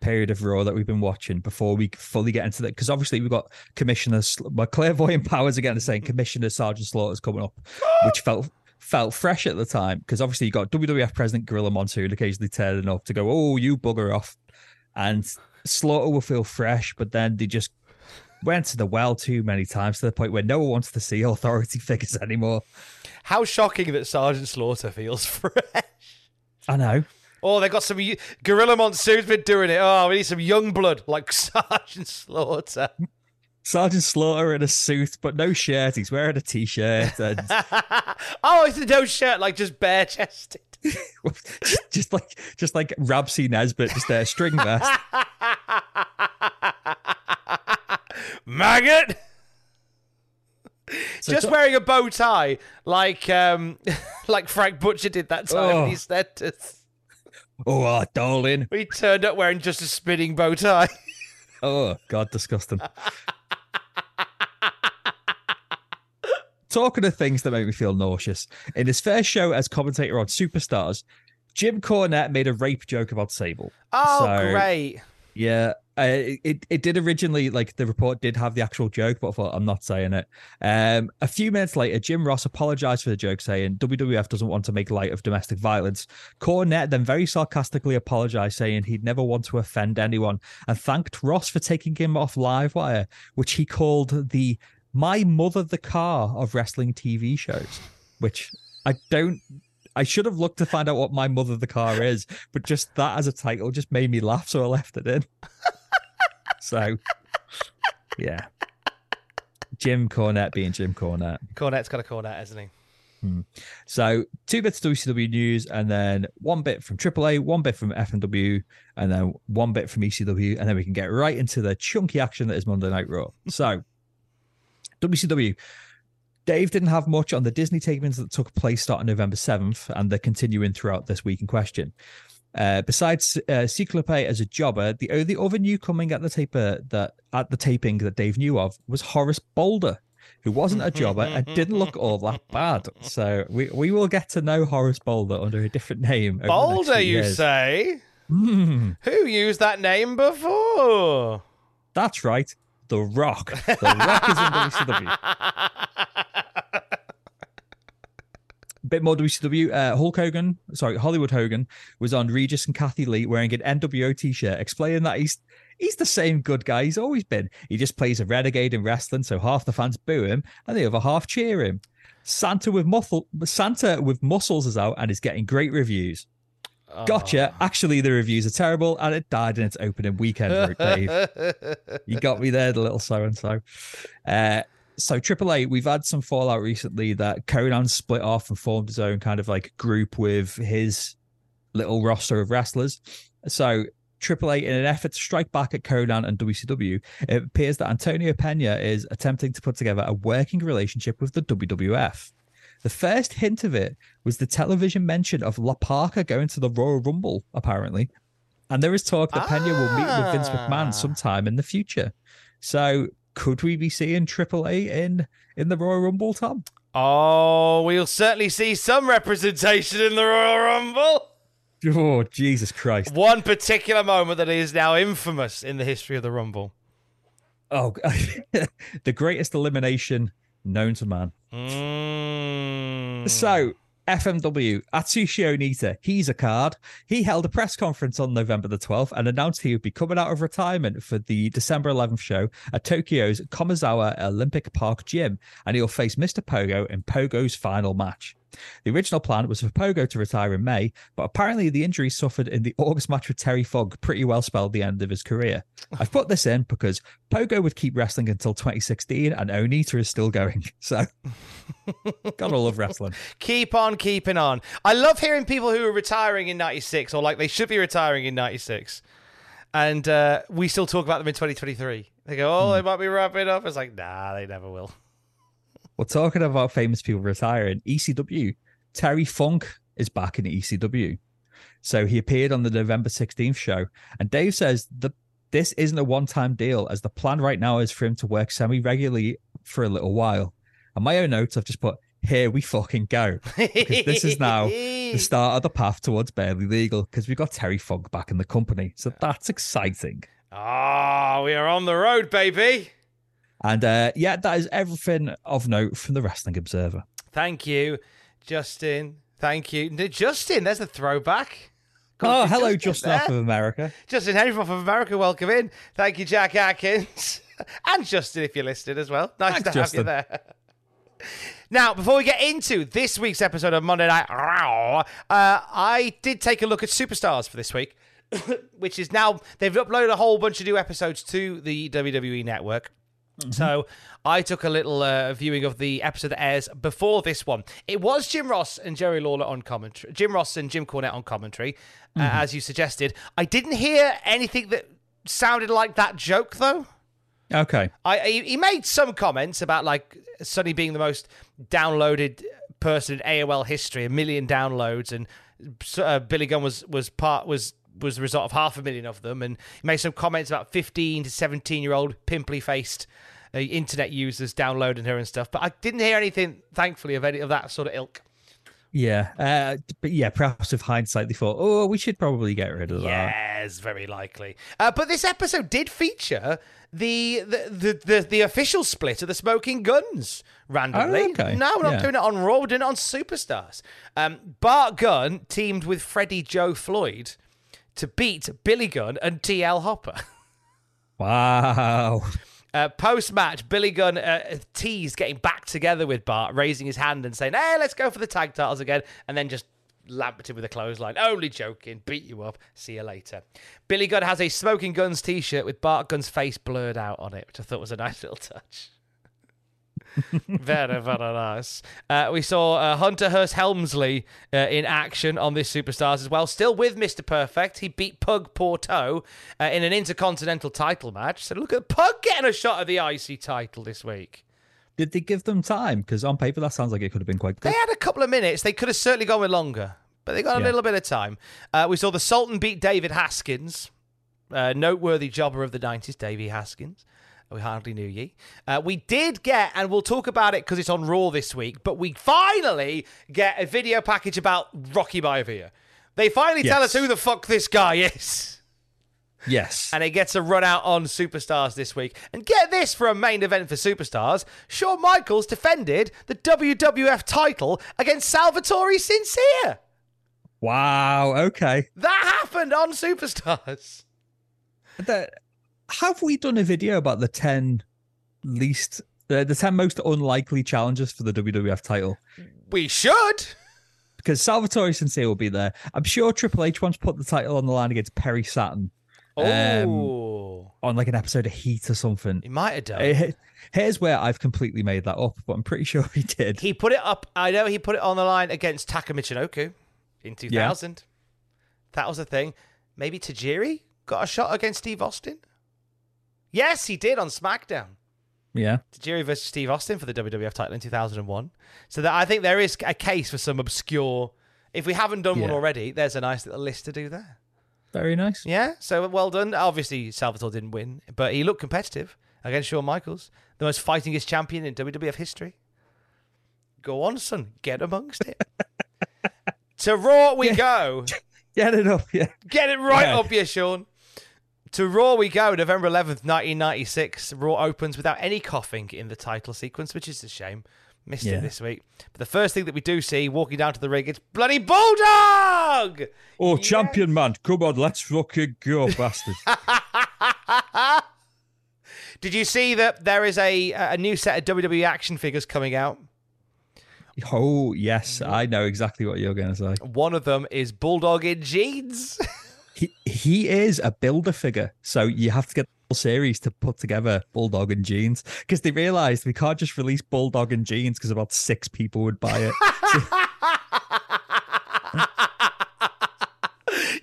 period of Raw that we've been watching before we fully get into that. Because obviously we've got Commissioner, my clairvoyant powers again are saying Commissioner Sergeant Slaughter's coming up, which felt felt fresh at the time. Because obviously you got WWF President Gorilla Monsoon occasionally turning up to go, "Oh, you bugger off," and Slaughter will feel fresh, but then they just went to the well too many times to the point where no one wants to see authority *laughs* figures anymore. How shocking that Sergeant Slaughter feels *laughs* fresh. I know. Oh, they got some Gorilla Monsoon's been doing it. Oh, we need some young blood like *laughs* Sergeant Slaughter. Sergeant Slaughter in a suit, but no shirt. He's wearing a t-shirt and *laughs* oh, it's a no shirt, like just bare chested. *laughs* just, just like just like Rab C. Nesbitt, just a string vest. *laughs* Maggot. So just to- wearing a bow tie, like um, like Frank Butcher did that time Oh. EastEnders. Oh, ah, darling. He turned up wearing just a spinning bow tie. Oh, God, disgusting. Talking of things that make me feel nauseous, in his first show as commentator on Superstars, Jim Cornette made a rape joke about Sable. Oh, So, great. Yeah, uh, it it did originally like the report did have the actual joke, but I thought I'm not saying it. Um, a few minutes later, Jim Ross apologized for the joke, saying WWF doesn't want to make light of domestic violence. Cornette then very sarcastically apologized, saying he'd never want to offend anyone, and thanked Ross for taking him off Livewire, which he called the "My Mother the Car" of wrestling TV shows, which I don't. I should have looked to find out what my mother the car is, but just that as a title just made me laugh, so I left it in. *laughs* so, yeah, Jim Cornette being Jim Cornette. Cornette's got a cornet, hasn't he? Hmm. So two bits of WCW news, and then one bit from AAA, one bit from FMW, and then one bit from ECW, and then we can get right into the chunky action that is Monday Night Raw. So WCW. Dave didn't have much on the Disney tapings that took place starting November 7th, and they're continuing throughout this week in question. Uh, besides uh, Cyclope as a jobber, the only other newcomer at the taper that at the taping that Dave knew of was Horace Boulder, who wasn't a jobber and didn't look all that bad. So we, we will get to know Horace Boulder under a different name. over the next Boulder, you years. say? Hmm, Who used that name before? that's right. The Rock. The Rock is in WCW. *laughs* bit more WCW. Uh, Hulk Hogan, sorry, Hollywood Hogan was on Regis and Kathie Lee wearing an NWO t-shirt, explaining that he's he's the same good guy he's always been. He just plays a renegade in wrestling, so half the fans boo him and the other half cheer him. Santa with muscle, Santa with muscles is out and is getting great reviews. Gotcha. Actually, the reviews are terrible, and it died in its opening weekend. Route, Dave. *laughs* you got me there, the little so and so. So AAA, we've had some fallout recently that Konnan split off and formed his own kind of like group with his little roster of wrestlers. So AAA, in an effort to strike back at Konnan and WCW, it appears that Antonio Pena is attempting to put together a working relationship with the WWF. The first hint of it was the television mention of La Parka going to the Royal Rumble, apparently. And there is talk that Pena will meet with Vince Ah. McMahon sometime in the future. So could we be seeing AAA in in the Royal Rumble, Tom? Oh, we'll certainly see some representation in the Royal Rumble. Oh, Jesus Christ. One particular moment that is now infamous in the history of the Rumble. Oh, *laughs* the greatest elimination known to man. Mm. So, FMW, Atsushi Onita, he's a card. He held a press conference on November the 12th and announced he would be coming out of retirement for the December 11th show at Tokyo's Komazawa Olympic Park Gym, and he'll face Mr. Pogo in Pogo's final match. The original plan was for Pogo to retire in May, but apparently the injury suffered in the August match with Terry Fogg pretty well spelled the end of his career. I've *laughs* put this in because Pogo would keep wrestling until 2016 and Onita is still going. *laughs* So, gotta love wrestling. *laughs* Keep on keeping on. I love hearing people who are retiring in 96 or like they should be retiring in 96. And uh, we still talk about them in 2023. They go, oh, they might be wrapping up. It's like, nah, they never will. We're talking about famous people retiring. ECW. Terry Funk is back in ECW. So he appeared on the November 16th show. And Dave says that this isn't a one time deal, as the plan right now is for him to work semi regularly for a little while. And my own notes, I've just put, here we fucking go. Because this is now the *laughs* start of the path towards barely legal, because we've got Terry Funk back in the company. So that's exciting. Ah, we are on the road, baby. And uh, yeah, that is everything of note from the Wrestling Observer. Thank you, Justin. Thank you. Justin, there's a throwback. Oh, hello, Justin Justin off of America. Justin Henry from America, welcome in. Thank you, Jack Atkins. *laughs* and Justin, if you're listening as well. Nice Thanks, to have you there. Now, before we get into this week's episode of Monday Night Raw, uh, I did take a look at Superstars for this week, *coughs* which is now, they've uploaded a whole bunch of new episodes to the WWE network. So I took a little uh, viewing of the episode that airs before this one. It was Jim Ross and Jerry Lawler on commentary. Jim Ross and Jim Cornette on commentary, uh, as you suggested. I didn't hear anything that sounded like that joke though. Okay. I he, he made some comments about like Sunny being the most downloaded person in AOL history, a million downloads, and uh, Billy Gunn was was part was was the result of half a million of them, and he made some comments about fifteen to seventeen year old pimply faced uh, internet users downloading her and stuff. But I didn't hear anything, thankfully, of any of that sort of ilk. Yeah. Uh, but yeah, perhaps with hindsight, they thought, oh, we should probably get rid of that. Yes, very likely. Uh, but this episode did feature the the, the the the official split of the Smoking Guns randomly. Oh, okay. No, we're not Yeah. doing it on Raw. We're doing it on Superstars. Um, Bart Gunn teamed with Freddie Joe Floyd to beat Billy Gunn and TL Hopper. *laughs* Wow. Uh, Post match, Billy Gunn uh, teased getting back together with Bart, raising his hand and saying, "Hey, let's go for the tag titles again," and then just lamped him with a clothesline. Only joking. Beat you up. See you later. Billy Gunn has a Smoking Guns T-shirt with Bart Gunn's face blurred out on it, which I thought was a nice *laughs* little touch. Very, very nice. Uh, we saw uh, Hunter Hearst Helmsley uh, in action on this Superstars as well. Still with Mr. Perfect. He beat Pug Porto uh, in an Intercontinental title match. So look at Pug getting a shot at the IC title this week. Did they give them time? Because on paper, that sounds like it could have been quite good. They had a couple of minutes. They could have certainly gone with longer, but they got a Yeah. little bit of time. Uh, we saw the Sultan beat David Haskins, uh, noteworthy jobber of the 90s, Davey Haskins. We hardly knew ye. Uh, we did get, and we'll talk about it because it's on Raw this week, but we finally get a video package about Rocky Maivia. They finally tell us who the fuck this guy is. Yes. And it gets a run out on Superstars this week. And get this for a main event for Superstars Shawn Michaels defended the WWF title against Salvatore Sincere. Wow. Okay. That happened on Superstars. The- have we done a video about the 10 least, the, the 10 most unlikely challenges for the WWF title? We should. Because Salvatore Sincere will be there. I'm sure Triple H once put the title on the line against Perry Saturn Um, Oh, on like an episode of Heat or something. he might have done. Eh, Here's where I've completely made that up, but I'm pretty *laughs* sure he did. He put it up. I know he put it on the line against Taka Michinoku in 2000. That was a thing. Maybe Tajiri got a shot against Steve Austin. Yes, he did on SmackDown. Yeah. Tajiri versus Steve Austin for the WWF title in 2001. So that I think there is a case for some obscure. If we haven't done one already, there's a nice little list to do there. Very nice. Yeah, so well done. Obviously, Salvatore didn't win, but he looked competitive against Shawn Michaels, the most fightingest champion in WWF history. Go on, son, get amongst it. *laughs* to Raw we go. *laughs* Get it up. Yeah. Get it right Yeah. up here, Shawn. To Raw we go, November 11th, 1996. Raw opens without any coughing in the title sequence, which is a shame. Missed Yeah. it this week. But the first thing that we do see walking down to the ring, it's bloody Bulldog! Oh, champion man. Come on, let's fucking go, bastard. *laughs* Did you see that there is a a new set of WWE action figures coming out? oh, yes. I know exactly what you're going to say. One of them is Bulldog in jeans. *laughs* He, he is a builder figure. So you have to get the whole series to put together Bulldog and Jeans because they realized we can't just release Bulldog and Jeans because about six people would buy it.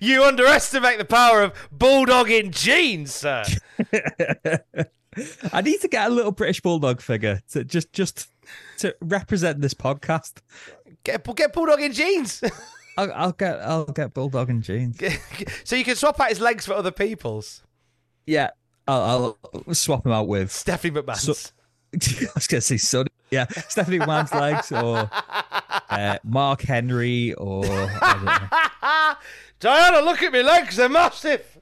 *laughs* you underestimate the power of Bulldog in jeans, sir. *laughs* I need to get a little British Bulldog figure to just just to represent this podcast. Get get Bulldog in jeans. *laughs* I'll, I'll get I'll get Bulldog and Jeans. *laughs* so you can swap out his legs for other people's. Yeah, I'll, I'll swap him out with. Stephanie McMahon's. So- *laughs* I was going to say Sunny. Yeah, Stephanie McMahon's legs or *laughs* uh, Mark Henry or I don't know. Diana, look at me legs, they're massive.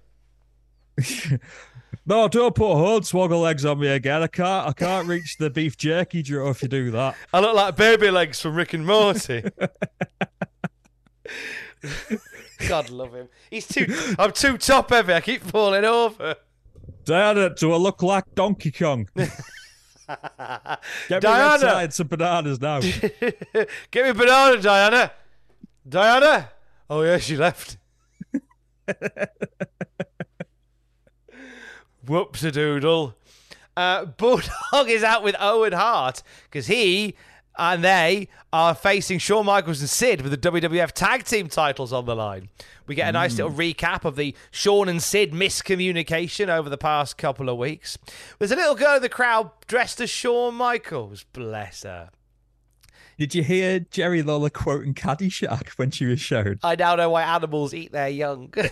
No, don't put hornswoggle legs on me again. I can't. I can't reach the beef jerky drawer if you do that. I look like baby legs from Rick and Morty. God love him. He's too. I'm too top heavy. I keep falling over. Diana, do I look like Donkey Kong? *laughs* Get me Diana! outside some bananas now. *laughs* Get me a banana, Diana. Diana. Oh yeah, she left. *laughs* Whoops a doodle. Uh, Bulldog is out with Owen Hart because he and they are facing Shawn Michaels and Sid with the WWF Tag Team titles on the line. We get a nice little recap of the Shawn and Sid miscommunication over the past couple of weeks. There's a little girl in the crowd dressed as Shawn Michaels. Bless her. Did you hear Jerry Lawler quoting Caddyshack when she was shown? I now know why animals eat their young. *laughs*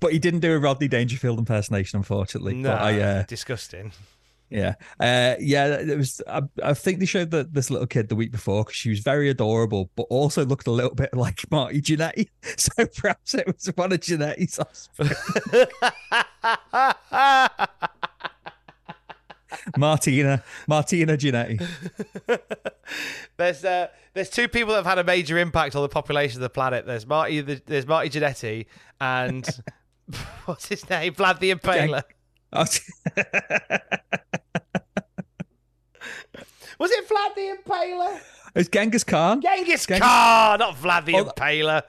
But he didn't do a Rodney Dangerfield impersonation, unfortunately. no, But I, uh, disgusting. Yeah, uh, yeah. It was. I, I think they showed the, this little kid the week before because she was very adorable, but also looked a little bit like *laughs* Marty Jannetty. *laughs* So perhaps it was one of Jannetty's offspring. *laughs* Martina, Martina Jannetty. There's uh, there's two people that have had a major impact on the population of the planet. There's Marty, there's Marty Jannetty, and what's his name, Vlad the Impaler. *laughs* Was it Vlad the Impaler? it's Genghis Khan. Genghis Genghis- Khan, not Vlad the Oh, Impaler.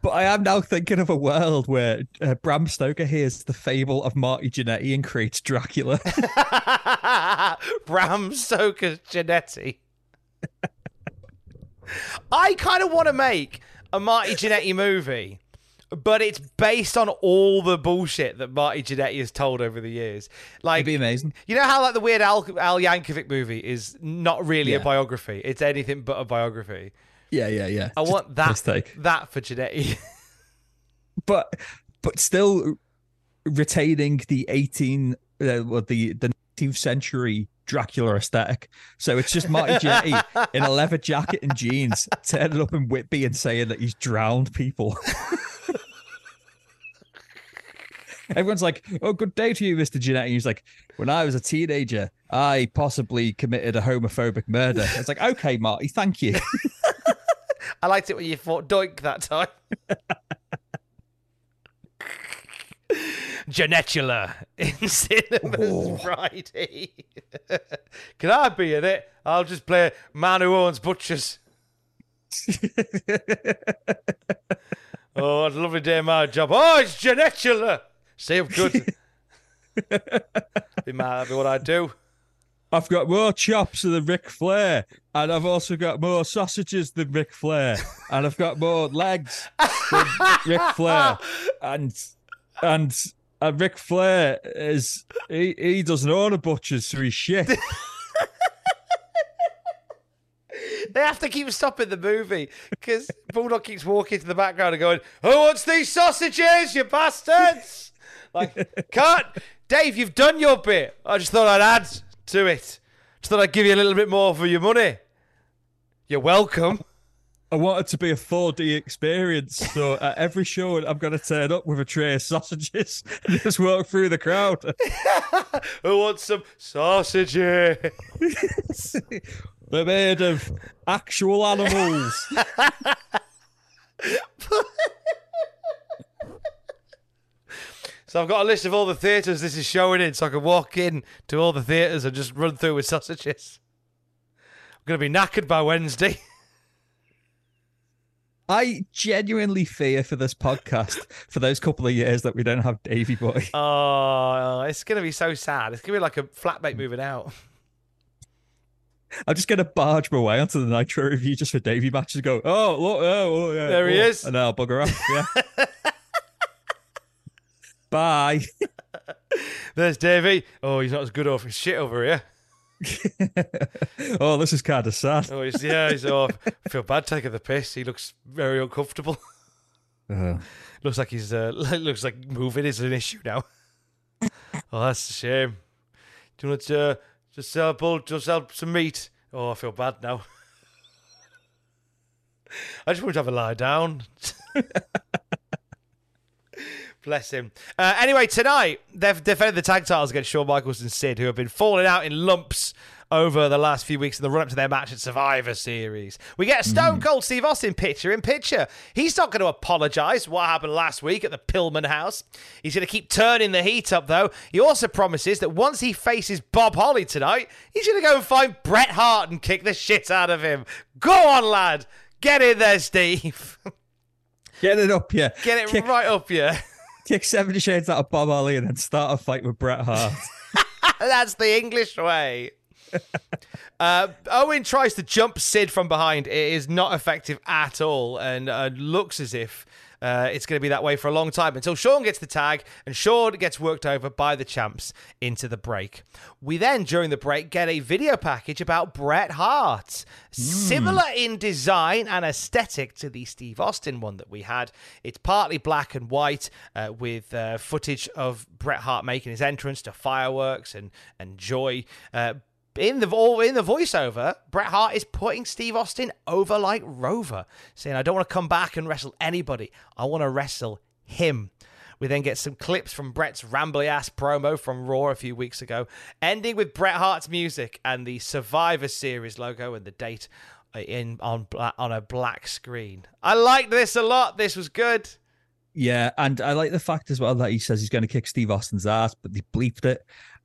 But I am now thinking of a world where uh, Bram Stoker hears the fable of Marty Jannetty and creates Dracula. *laughs* *laughs* Bram Stoker's Jannetty. I kind of want to make a Marty Jannetty movie, but it's based on all the bullshit that Marty Jannetty has told over the years. Like, It'd be amazing. you know how like the weird Al, Al Yankovic movie is not really a biography; it's anything but a biography. Yeah, yeah, yeah. I Just want that piss take. that for Jannetty. *laughs* but but still retaining the 18 uh, well, the the 19th century Dracula aesthetic. So it's just Marty Jannetty in a leather jacket and jeans turning up in Whitby and saying that he's drowned people. *laughs* Everyone's like, "Oh, good day to you, Mister Jannetty." He's like, "When I was a teenager, I possibly committed a homophobic murder." It's like, "Okay, Marty, thank you." *laughs* I liked it when you fought Doink that time. Janetula in *laughs* cinemas Friday. *laughs* Can I be in it? I'll just play man who owns butchers. oh, what a lovely day in my job. Oh, it's Janetula. I'm good. *laughs* be mad, that'd what I'd do. I've got more chops than Ric Flair, and I've also got more sausages than Ric Flair, and I've got more legs than Ric Flair, *laughs* and and and Ric Flair is he, he doesn't own a butcher's, so he's shit. *laughs* They have to keep stopping the movie because Bulldog keeps walking to the background and going, Who wants these sausages, you bastards? Like, cut! Dave, you've done your bit. I just thought I'd add to it. Just thought I'd give you a little bit more for your money. You're welcome. I want it to be a 4D experience, so at every show I'm going to turn up with a tray of sausages *laughs* and just walk through the crowd. *laughs* Who wants some sausages? *laughs* They're made of actual animals. So I've got a list of all the theatres this is showing in, so I can walk in to all the theatres and just run through with sausages. I'm going to be knackered by Wednesday. *laughs* I genuinely fear for this podcast for those couple of years that we don't have Davy Boy. *laughs* Oh, it's going to be so sad. It's going to be like a flatmate moving out. I'm just going to barge my way onto the Nitro review just for Davy matches. And go, oh, look, oh, oh, yeah, There he oh," is. and then I'll bugger off. Yeah. *laughs* Bye. *laughs* There's Davey. Oh, he's not as good over his shit over here. *laughs* oh, this is kind of sad. Oh, he's yeah. He's oh, I feel bad taking the piss. He looks very uncomfortable. Uh, *laughs* looks like he's uh, looks like moving is an issue now. oh, that's a shame. Do you want to uh, just sell a bull, just sell some meat? Oh, I feel bad now. I just want to have a lie down. Bless him. Uh, anyway, tonight they've defended the tag titles against Shawn Michaels and Sid, who have been falling out in lumps over the last few weeks in the run up to their match at Survivor Series. We get a Stone Cold Steve Austin picture in picture. He's not going to apologise for what happened last week at the Pillman house. He's going to keep turning the heat up, though. He also promises that once he faces Bob Holly tonight, he's going to go and find Bret Hart and kick the shit out of him. Go on, lad. Get in there, Steve. Get it up, yeah. Get it Kick- right up, yeah. Kick 70 Shades out of Bob Ollie and then start a fight with Bret Hart. *laughs* That's the English way. *laughs* uh, Owen tries to jump Sid from behind. It is not effective at all and uh, looks as if uh, it's going to be that way for a long time until Shawn gets the tag and Shawn gets worked over by the champs into the break. We then, during the break, get a video package about Bret Hart. Similar in design and aesthetic to the Steve Austin one that we had. It's partly black and white uh, with uh, footage of Bret Hart making his entrance to fireworks and, and joy. In the in the voiceover, Bret Hart is putting Steve Austin over like Rover, saying, "I don't want to come back and wrestle anybody. I want to wrestle him." We then get some clips from Bret's rambly ass promo from Raw a few weeks ago, ending with Bret Hart's music and the Survivor Series logo and the date in on on a black screen. I liked this a lot. This was good. Yeah, and I like the fact as well that he says he's going to kick Steve Austin's ass, but they bleeped it.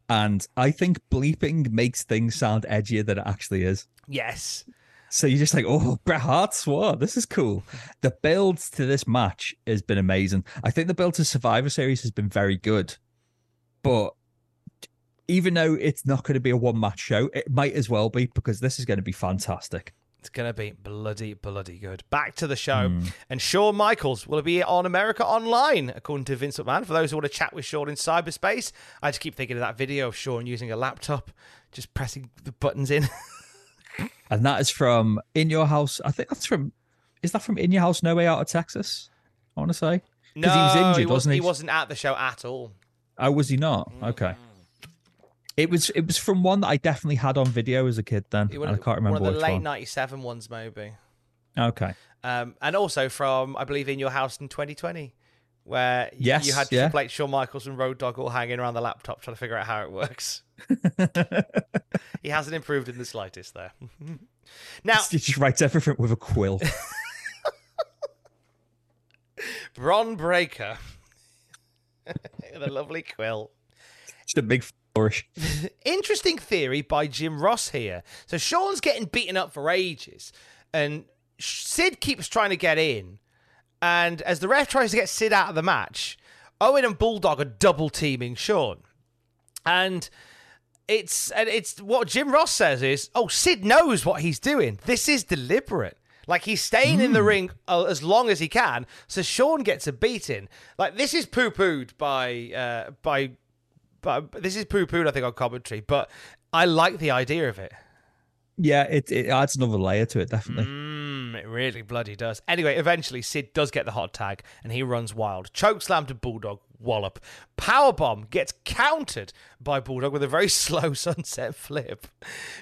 And I think bleeping makes things sound edgier than it actually is. Yes. So you're just like, oh, Bret Hart swore. This is cool. The build to this match has been amazing. I think the build to Survivor Series has been very good. But even though it's not going to be a one match show, it might as well be because this is going to be fantastic. It's going to be bloody, bloody good. Back to the show. Hmm. And Shawn Michaels will be on America Online, according to Vince McMahon. For those who want to chat with Shawn in cyberspace, I just keep thinking of that video of Shawn using a laptop, just pressing the buttons in. *laughs* And that is from In Your House. I think that's from, is that from In Your House No Way Out of Texas? I want to say. Because he was injured, he wasn't he? He wasn't at the show at all. Oh, was he not? Mm. Okay. It was it was from one that I definitely had on video as a kid then. I can't remember One of the late one. 97 ones, maybe. Okay. Um, and also from, I believe, In Your House in 2020, where Yes, you had yeah. Triple H, Shawn Michaels, and Road Dogg all hanging around the laptop trying to figure out how it works. *laughs* he hasn't improved in the slightest there. *laughs* now, He just writes everything with a quill. *laughs* Bron Breaker a lovely quill. just a big. *laughs* Interesting theory by Jim Ross here. So Shawn's getting beaten up for ages, and Sid keeps trying to get in. And as the ref tries to get Sid out of the match, Owen and Bulldog are double teaming Shawn. And it's and it's what Jim Ross says is, oh, Sid knows what he's doing. This is deliberate. Like he's staying in the ring uh, as long as he can, so Shawn gets a beating. Like this is poo pooed by uh, by, but this is poo pooed I think on commentary. But I like the idea of it. Yeah, it, it adds another layer to it, definitely. Mm, it really bloody does. Anyway, eventually Sid does get the hot tag and he runs wild. Choke slam to Bulldog, wallop. Powerbomb gets countered by Bulldog with a very *laughs* slow sunset flip.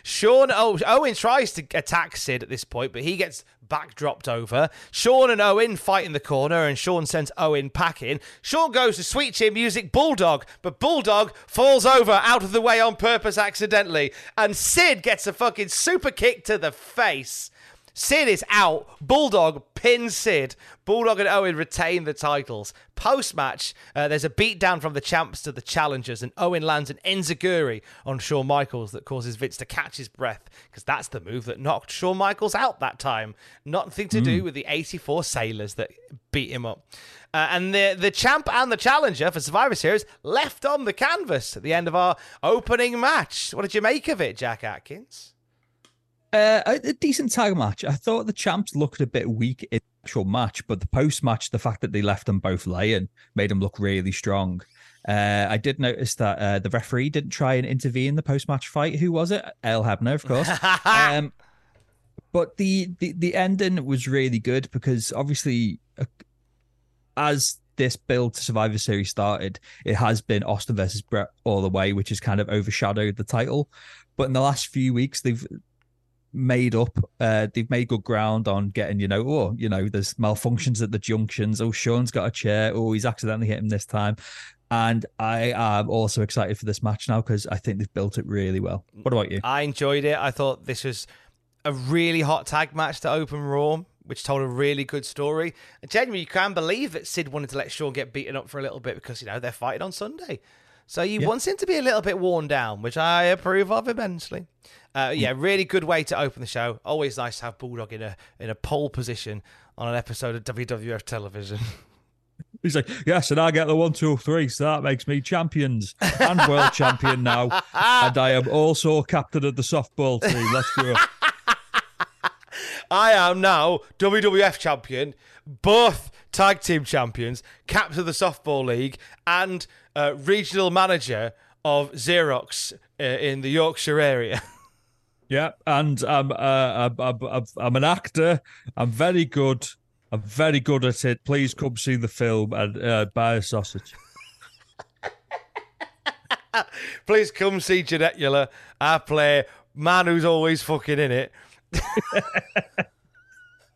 Shawn Owen tries to attack Sid at this point, but he gets backdropped over. Shawn and Owen fight in the corner and Shawn sends Owen packing. Shawn goes to sweet chin music Bulldog, but Bulldog falls over out of the way on purpose accidentally, and Sid gets a fucking super kick to the face. Sid is out. Bulldog pins Sid. Bulldog and Owen retain the titles. Post match, uh, there's a beatdown from the champs to the challengers, and Owen lands an enziguri on Shawn Michaels that causes Vince to catch his breath because that's the move that knocked Shawn Michaels out that time. Nothing to do with the 84 sailors that beat him up. Uh, and the the champ and the challenger for Survivor Series left on the canvas at the end of our opening match. What did you make of it, Jack Atkins? Uh, a, a decent tag match. I thought the champs looked a bit weak in the actual match, but the post match, the fact that they left them both laying made them look really strong. Uh, I did notice that uh, the referee didn't try and intervene in the post match fight. Who was it? Earl Hebner, of course. *laughs* um, but the, the the ending was really good because obviously, uh, as this build to Survivor Series started, it has been Austin versus Bret all the way, which has kind of overshadowed the title. But in the last few weeks, they've made up. Uh, they've made good ground on getting, you know, oh, you know, there's malfunctions at the junctions. Oh, Shawn's got a chair. Oh, he's accidentally hit him this time. And I am also excited for this match now because I think they've built it really well. What about you? I enjoyed it. I thought this was a really hot tag match to open Raw, which told a really good story. And genuinely, you can believe that Sid wanted to let Shawn get beaten up for a little bit because, you know, they're fighting on Sunday. So you Yeah. want him to be a little bit worn down, which I approve of immensely. Uh, yeah, really good way to open the show. Always nice to have Bulldog in a in a pole position on an episode of WWF television. *laughs* He's like, yes, and I get the one, two, three, so that makes me champions and world champion now. *laughs* And I am also captain of the softball team. Let's go. *laughs* I am now WWF champion, both tag team champions, captain of the softball league, and uh, regional manager of Xerox uh, in the Yorkshire area. *laughs* Yeah, and I'm, uh, I'm, I'm, I'm- an actor. I'm very good. I'm very good at it. Please come see the film and uh, buy a sausage. *laughs* Please come see Jeanette. I play man who's always fucking in it. *laughs*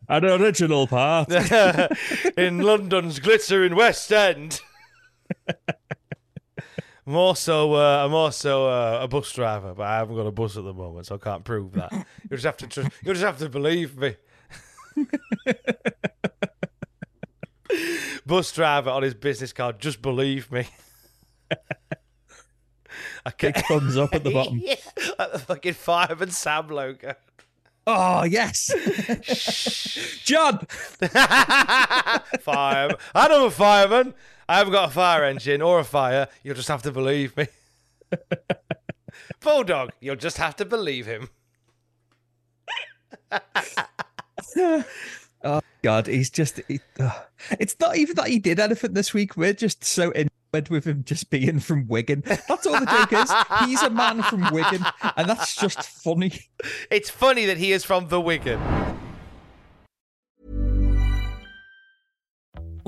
An original part. in London's glittering West End. I'm also uh, I'm also uh, a bus driver, but I haven't got a bus at the moment, so I can't prove that. *laughs* You just have to tr- you just have to believe me. *laughs* bus driver on his business card, just believe me. *laughs* I Big thumbs up at the bottom. yeah, like the fucking Fireman Sam logo. Oh, yes. John. Fire. I'm a fireman. I haven't got a fire engine or a fire. You'll just have to believe me. *laughs* Bulldog, you'll just have to believe him. *laughs* Oh, God. He's just. He, uh, it's not even that he did anything this week. We're just so in with him just being from Wigan. That's all the joke is. He's a man from Wigan, and that's just funny. It's funny that he is from the Wigan.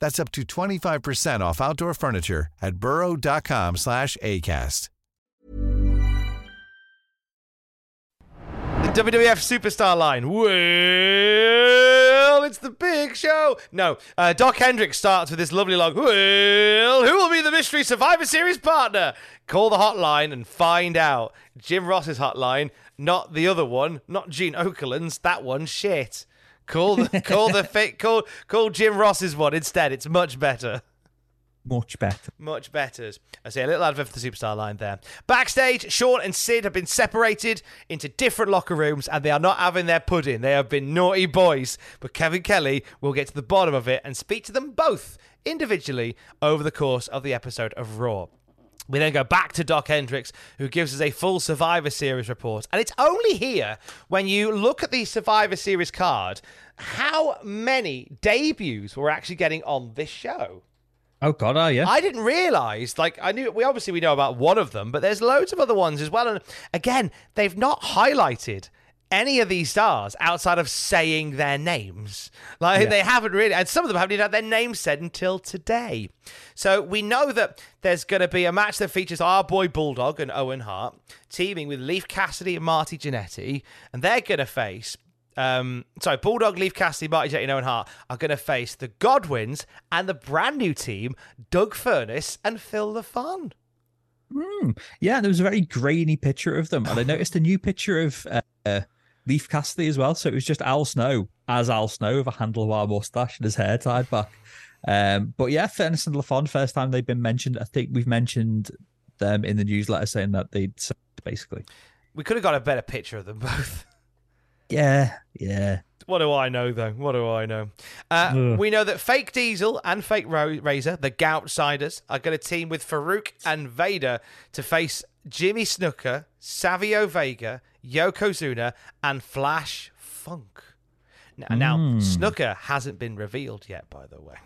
That's up to 25% off outdoor furniture at burrow.com slash ACAST. The WWF Superstar line. Well, it's the big show. No, uh, Dok Hendrix starts with this lovely log. Well, who will be the Mystery Survivor Series partner? Call the hotline and find out. Jim Ross's hotline, not the other one, not Gene Okerlund's. That one, shit. Call the *laughs* call the fi- call call Jim Ross's one instead. It's much better. Much better. Much better. I say a little advert for the superstar line there. Backstage, Shawn and Sid have been separated into different locker rooms and they are not having their pudding. They have been naughty boys. But Kevin Kelly will get to the bottom of it and speak to them both individually over the course of the episode of Raw. We then go back to Dok Hendrix, who gives us a full Survivor Series report. And it's only here, when you look at the Survivor Series card, how many debuts we're actually getting on this show. Oh, God, oh, are you? I didn't realize. Like I knew, we obviously we know about one of them, but there's loads of other ones as well. And again, they've not highlighted any of these stars outside of saying their names. Like Yeah. they haven't really, and some of them haven't even had their names said until today. So we know that there's going to be a match that features our boy Bulldog and Owen Hart teaming with Leif Cassidy and Marty Jannetty, and they're going to face. Um, sorry, Bulldog, Leif Cassidy, Marty Jannetty, and Owen Hart are going to face the Godwins and the brand new team, Doug Furnas and Phil LaFon. Hmm. Yeah, there was a very grainy picture of them, and I noticed a new picture of uh, Leif Cassidy as well. So it was just Al Snow as Al Snow with a handlebar mustache and his hair tied back. Um, but yeah, Furnas and LaFon, first time they've been mentioned. I think we've mentioned them in the newsletter saying that they'd basically. We could have got a better picture of them both. Yeah, yeah. What do I know, though? What do I know? Uh, we know that Fake Diesel and Fake Razor, the Goutsiders, are going to team with Farouk and Vader to face Jimmy Snuka, Savio Vega, Yokozuna, and Flash Funk. Now, now, Mm. Snuka hasn't been revealed yet, by the way.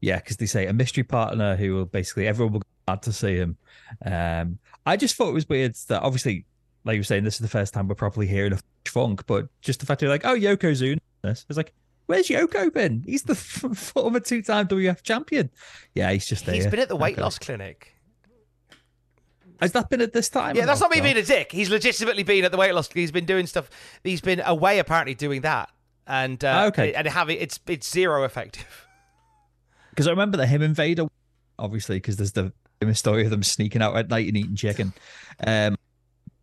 Yeah, because they say a mystery partner who will basically everyone will be glad to see him. Um, I just thought it was weird that obviously, like you were saying, this is the first time we're probably hearing of funk, but just the fact they're like, oh, Yokozuna, this it's like, where's Yoko been? He's the f- *laughs* former two-time WF champion. Yeah, he's just there. He's been at the weight Okay. loss clinic. Has that been at this time? Yeah, that's Oh, not me being a dick. He's legitimately been at the weight loss. He's been doing stuff. He's been away apparently doing that, and uh, Okay. and having it's it's zero effective. *laughs* Because I remember the him and Vader, obviously, because there's the famous story of them sneaking out at night and eating chicken. Um,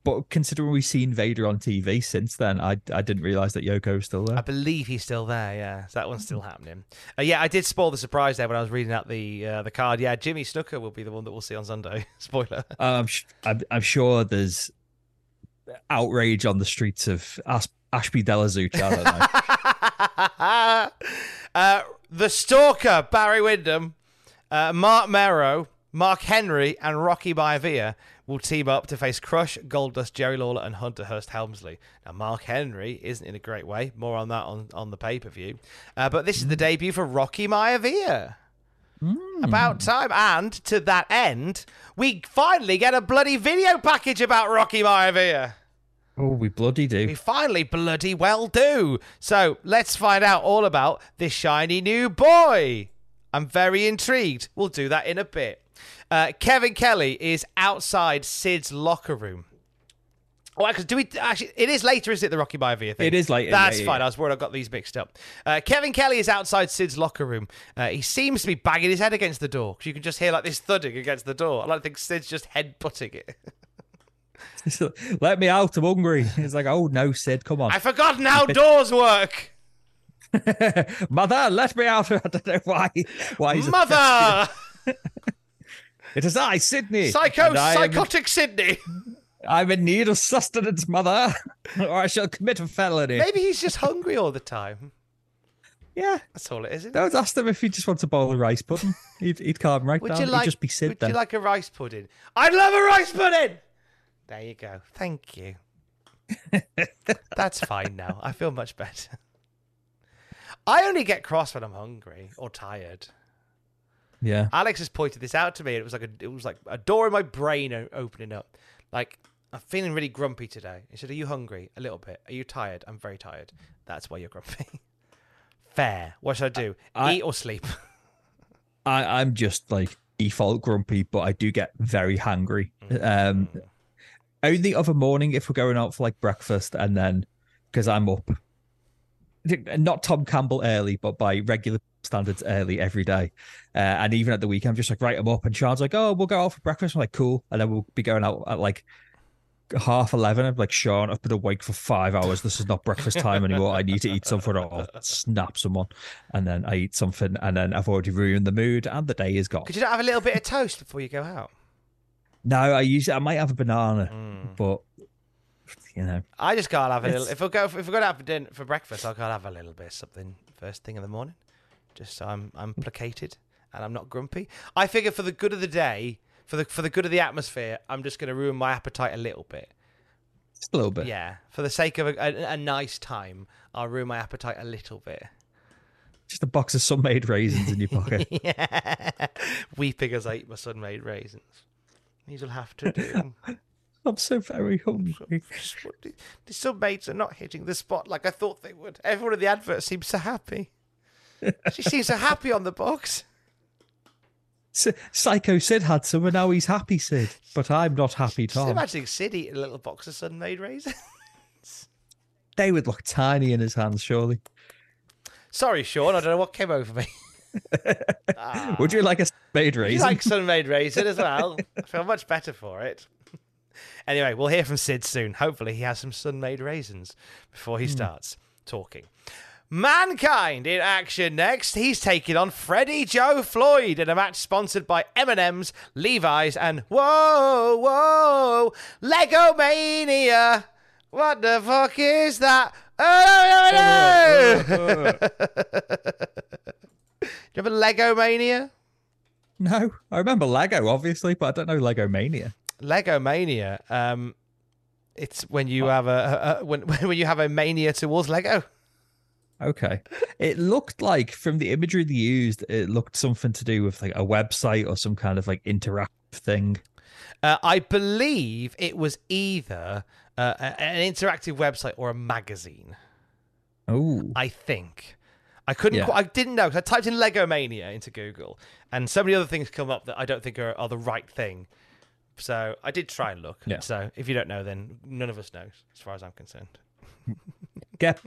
but considering we've seen Vader on TV since then, I I didn't realize that Yoko was still there. I believe he's still there. Yeah, so that one's still happening. Uh, yeah, I did spoil the surprise there when I was reading out the uh, the card. Yeah, Jimmy Snuka will be the one that we'll see on Sunday. *laughs* Spoiler. I'm, I'm I'm sure there's outrage on the streets of As- Ashby de la Zouch. I don't know. *laughs* uh, the Stalker, Barry Windham, uh, Marc Mero, Mark Henry, and Rocky Maivia will team up to face Crush, Goldust, Jerry Lawler, and Hunter Hearst Helmsley. Now, Mark Henry isn't in a great way. More on that on, on the pay per view. Uh, but this is the debut for Rocky Maivia. About time. And to that end, we finally get a bloody video package about Rocky Maivia. oh, we bloody do. We finally bloody well do. So let's find out all about this shiny new boy. I'm very intrigued. We'll do that in a bit. Uh, Kevin Kelly is outside Sid's locker room. Oh, because do we actually? It is later, is it? The Rocky Maivia thing. It is later, That's yeah, yeah, fine. yeah. I was worried I got these mixed up. Uh, Kevin Kelly is outside Sid's locker room. Uh, he seems to be banging his head against the door because you can just hear like this thudding against the door. I don't think Sid's just head butting it. *laughs* Let me out. I'm hungry. It's like, oh no, Sid, come on. I've forgotten how doors work. *laughs* Mother, let me out. *laughs* I don't know why. Why he's Mother! It is I, Sydney. Psycho, I am- psychotic Sydney. I'm in need of sustenance, mother, *laughs* or I shall commit a felony. Maybe he's just hungry all the time. Yeah. That's all it is. Isn't it? Don't ask him if he just wants a bowl of rice pudding. He'd, he'd calm right Would down. you like? He'd just be Sid would then. you like a rice pudding? I'd love a rice pudding. There you go. Thank you. *laughs* That's fine now. I feel much better. I only get cross when I'm hungry or tired. Yeah. Alex has pointed this out to me. It was like a, it was like a door in my brain o- opening up. Like I'm feeling really grumpy today. He said, "Are you hungry? A little bit. Are you tired? I'm very tired. That's why you're grumpy." *laughs* Fair. What should I do? I- Eat or sleep? *laughs* I, I'm just like default grumpy, but I do get very hungry. Um, only other morning if we're going out for like breakfast, and then because I'm up, not Tom Campbell early, but by regular standards early every day. Uh, and even at the weekend, I'm just like, right, I'm up. And Sean's like, oh, we'll go out for breakfast. I'm like, cool. And then we'll be going out at like half 11. I'm like, Sean, I've been awake for five hours. This is not breakfast time anymore. I need to eat something or I'll snap someone. And then I eat something. And then I've already ruined the mood and the day is gone. Could you not have a little bit of toast before you go out? No, I usually, I might have a banana, but you know, I just can't have a little. If we go, if we're gonna have for dinner for breakfast, I gotta have a little bit of something first thing in the morning, just so I'm I'm placated and I'm not grumpy. I figure for the good of the day, for the for the good of the atmosphere, I'm just gonna ruin my appetite a little bit. just a little bit. Yeah, for the sake of a, a, a nice time, I'll ruin my appetite a little bit. Just a box of Sun-Maid raisins in your pocket. *laughs* yeah, weeping as I eat my Sun-Maid raisins. These will have to do. *laughs* I'm so very hungry. The submaids are not hitting the spot like I thought they would. Everyone in the advert seems so happy. She seems so happy on the box. Sycho Sid had some, and now he's happy Sid. But I'm not happy, Just Tom. imagining Sid eating a little box of Sun-Maid raisins. They would look tiny in his hands, surely. Sorry, Sean. I don't know what came over me. *laughs* Would you like a made You raisin? like Sun-Maid raisin as well. I feel much better for it. Anyway, we'll hear from Sid soon. Hopefully, he has some Sun-Maid raisins before he hmm. starts talking. Mankind in action next. He's taking on Freddie Joe Floyd in a match sponsored by M&M's, Levi's, and whoa, whoa, Lego Mania. What the fuck is that? Oh, no, no, no. *laughs* Do you have a Lego Mania? No, I remember Lego, obviously, but I don't know Lego Mania. Lego Mania. Um, it's when you have a, a, a when *laughs* when you have a mania towards Lego. Okay. It looked like from the imagery they used, it looked something to do with like a website or some kind of like interactive thing. Uh, I believe it was either uh, an interactive website or a magazine. Oh. I think. I couldn't. Yeah. qu- I didn't know because I typed in Lego Mania into Google, and so many other things come up that I don't think are, are the right thing. So I did try and look. Yeah. So if you don't know, then none of us knows, as far as I'm concerned. *laughs* Get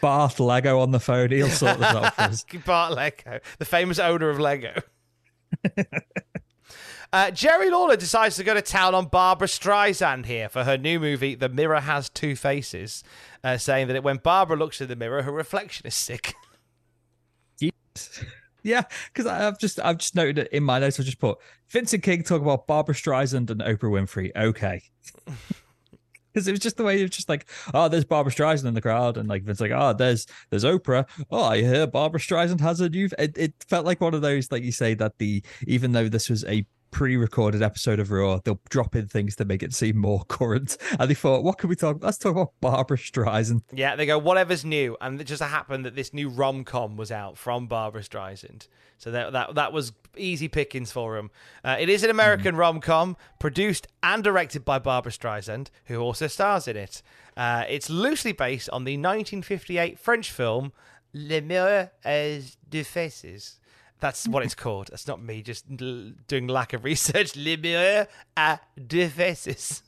Barth Lego on the phone. He'll sort this out for us. *laughs* Bart Lego, the famous owner of Lego. *laughs* Uh, Jerry Lawler decides to go to town on Barbra Streisand here for her new movie, The Mirror Has Two Faces, uh, saying that when Barbra looks in the mirror, her reflection is sick. *laughs* Yes. Yeah, because I've just I've just noted it in my notes. I just put Vincent King talk about Barbra Streisand and Oprah Winfrey. Okay, because it was just the way it was just like, oh, there's Barbra Streisand in the crowd, and like Vince like, oh, there's there's Oprah. Oh, I hear Barbra Streisand has a new. It, it felt like one of those like you say that the even though this was a pre-recorded episode of Raw, they'll drop in things to make it seem more *laughs* current. And they thought, what can we talk? Let's talk about Barbra Streisand. Yeah, they go, whatever's new. And it just happened that this new rom com was out from Barbra Streisand. So that that, that was easy pickings for them. Uh, it is an American rom com produced and directed by Barbra Streisand, who also stars in it. Uh, it's loosely based on the 1958 French film Le Miroir à deux faces. That's what it's called. That's not me just l- doing lack of research. *laughs* Le à deux faces.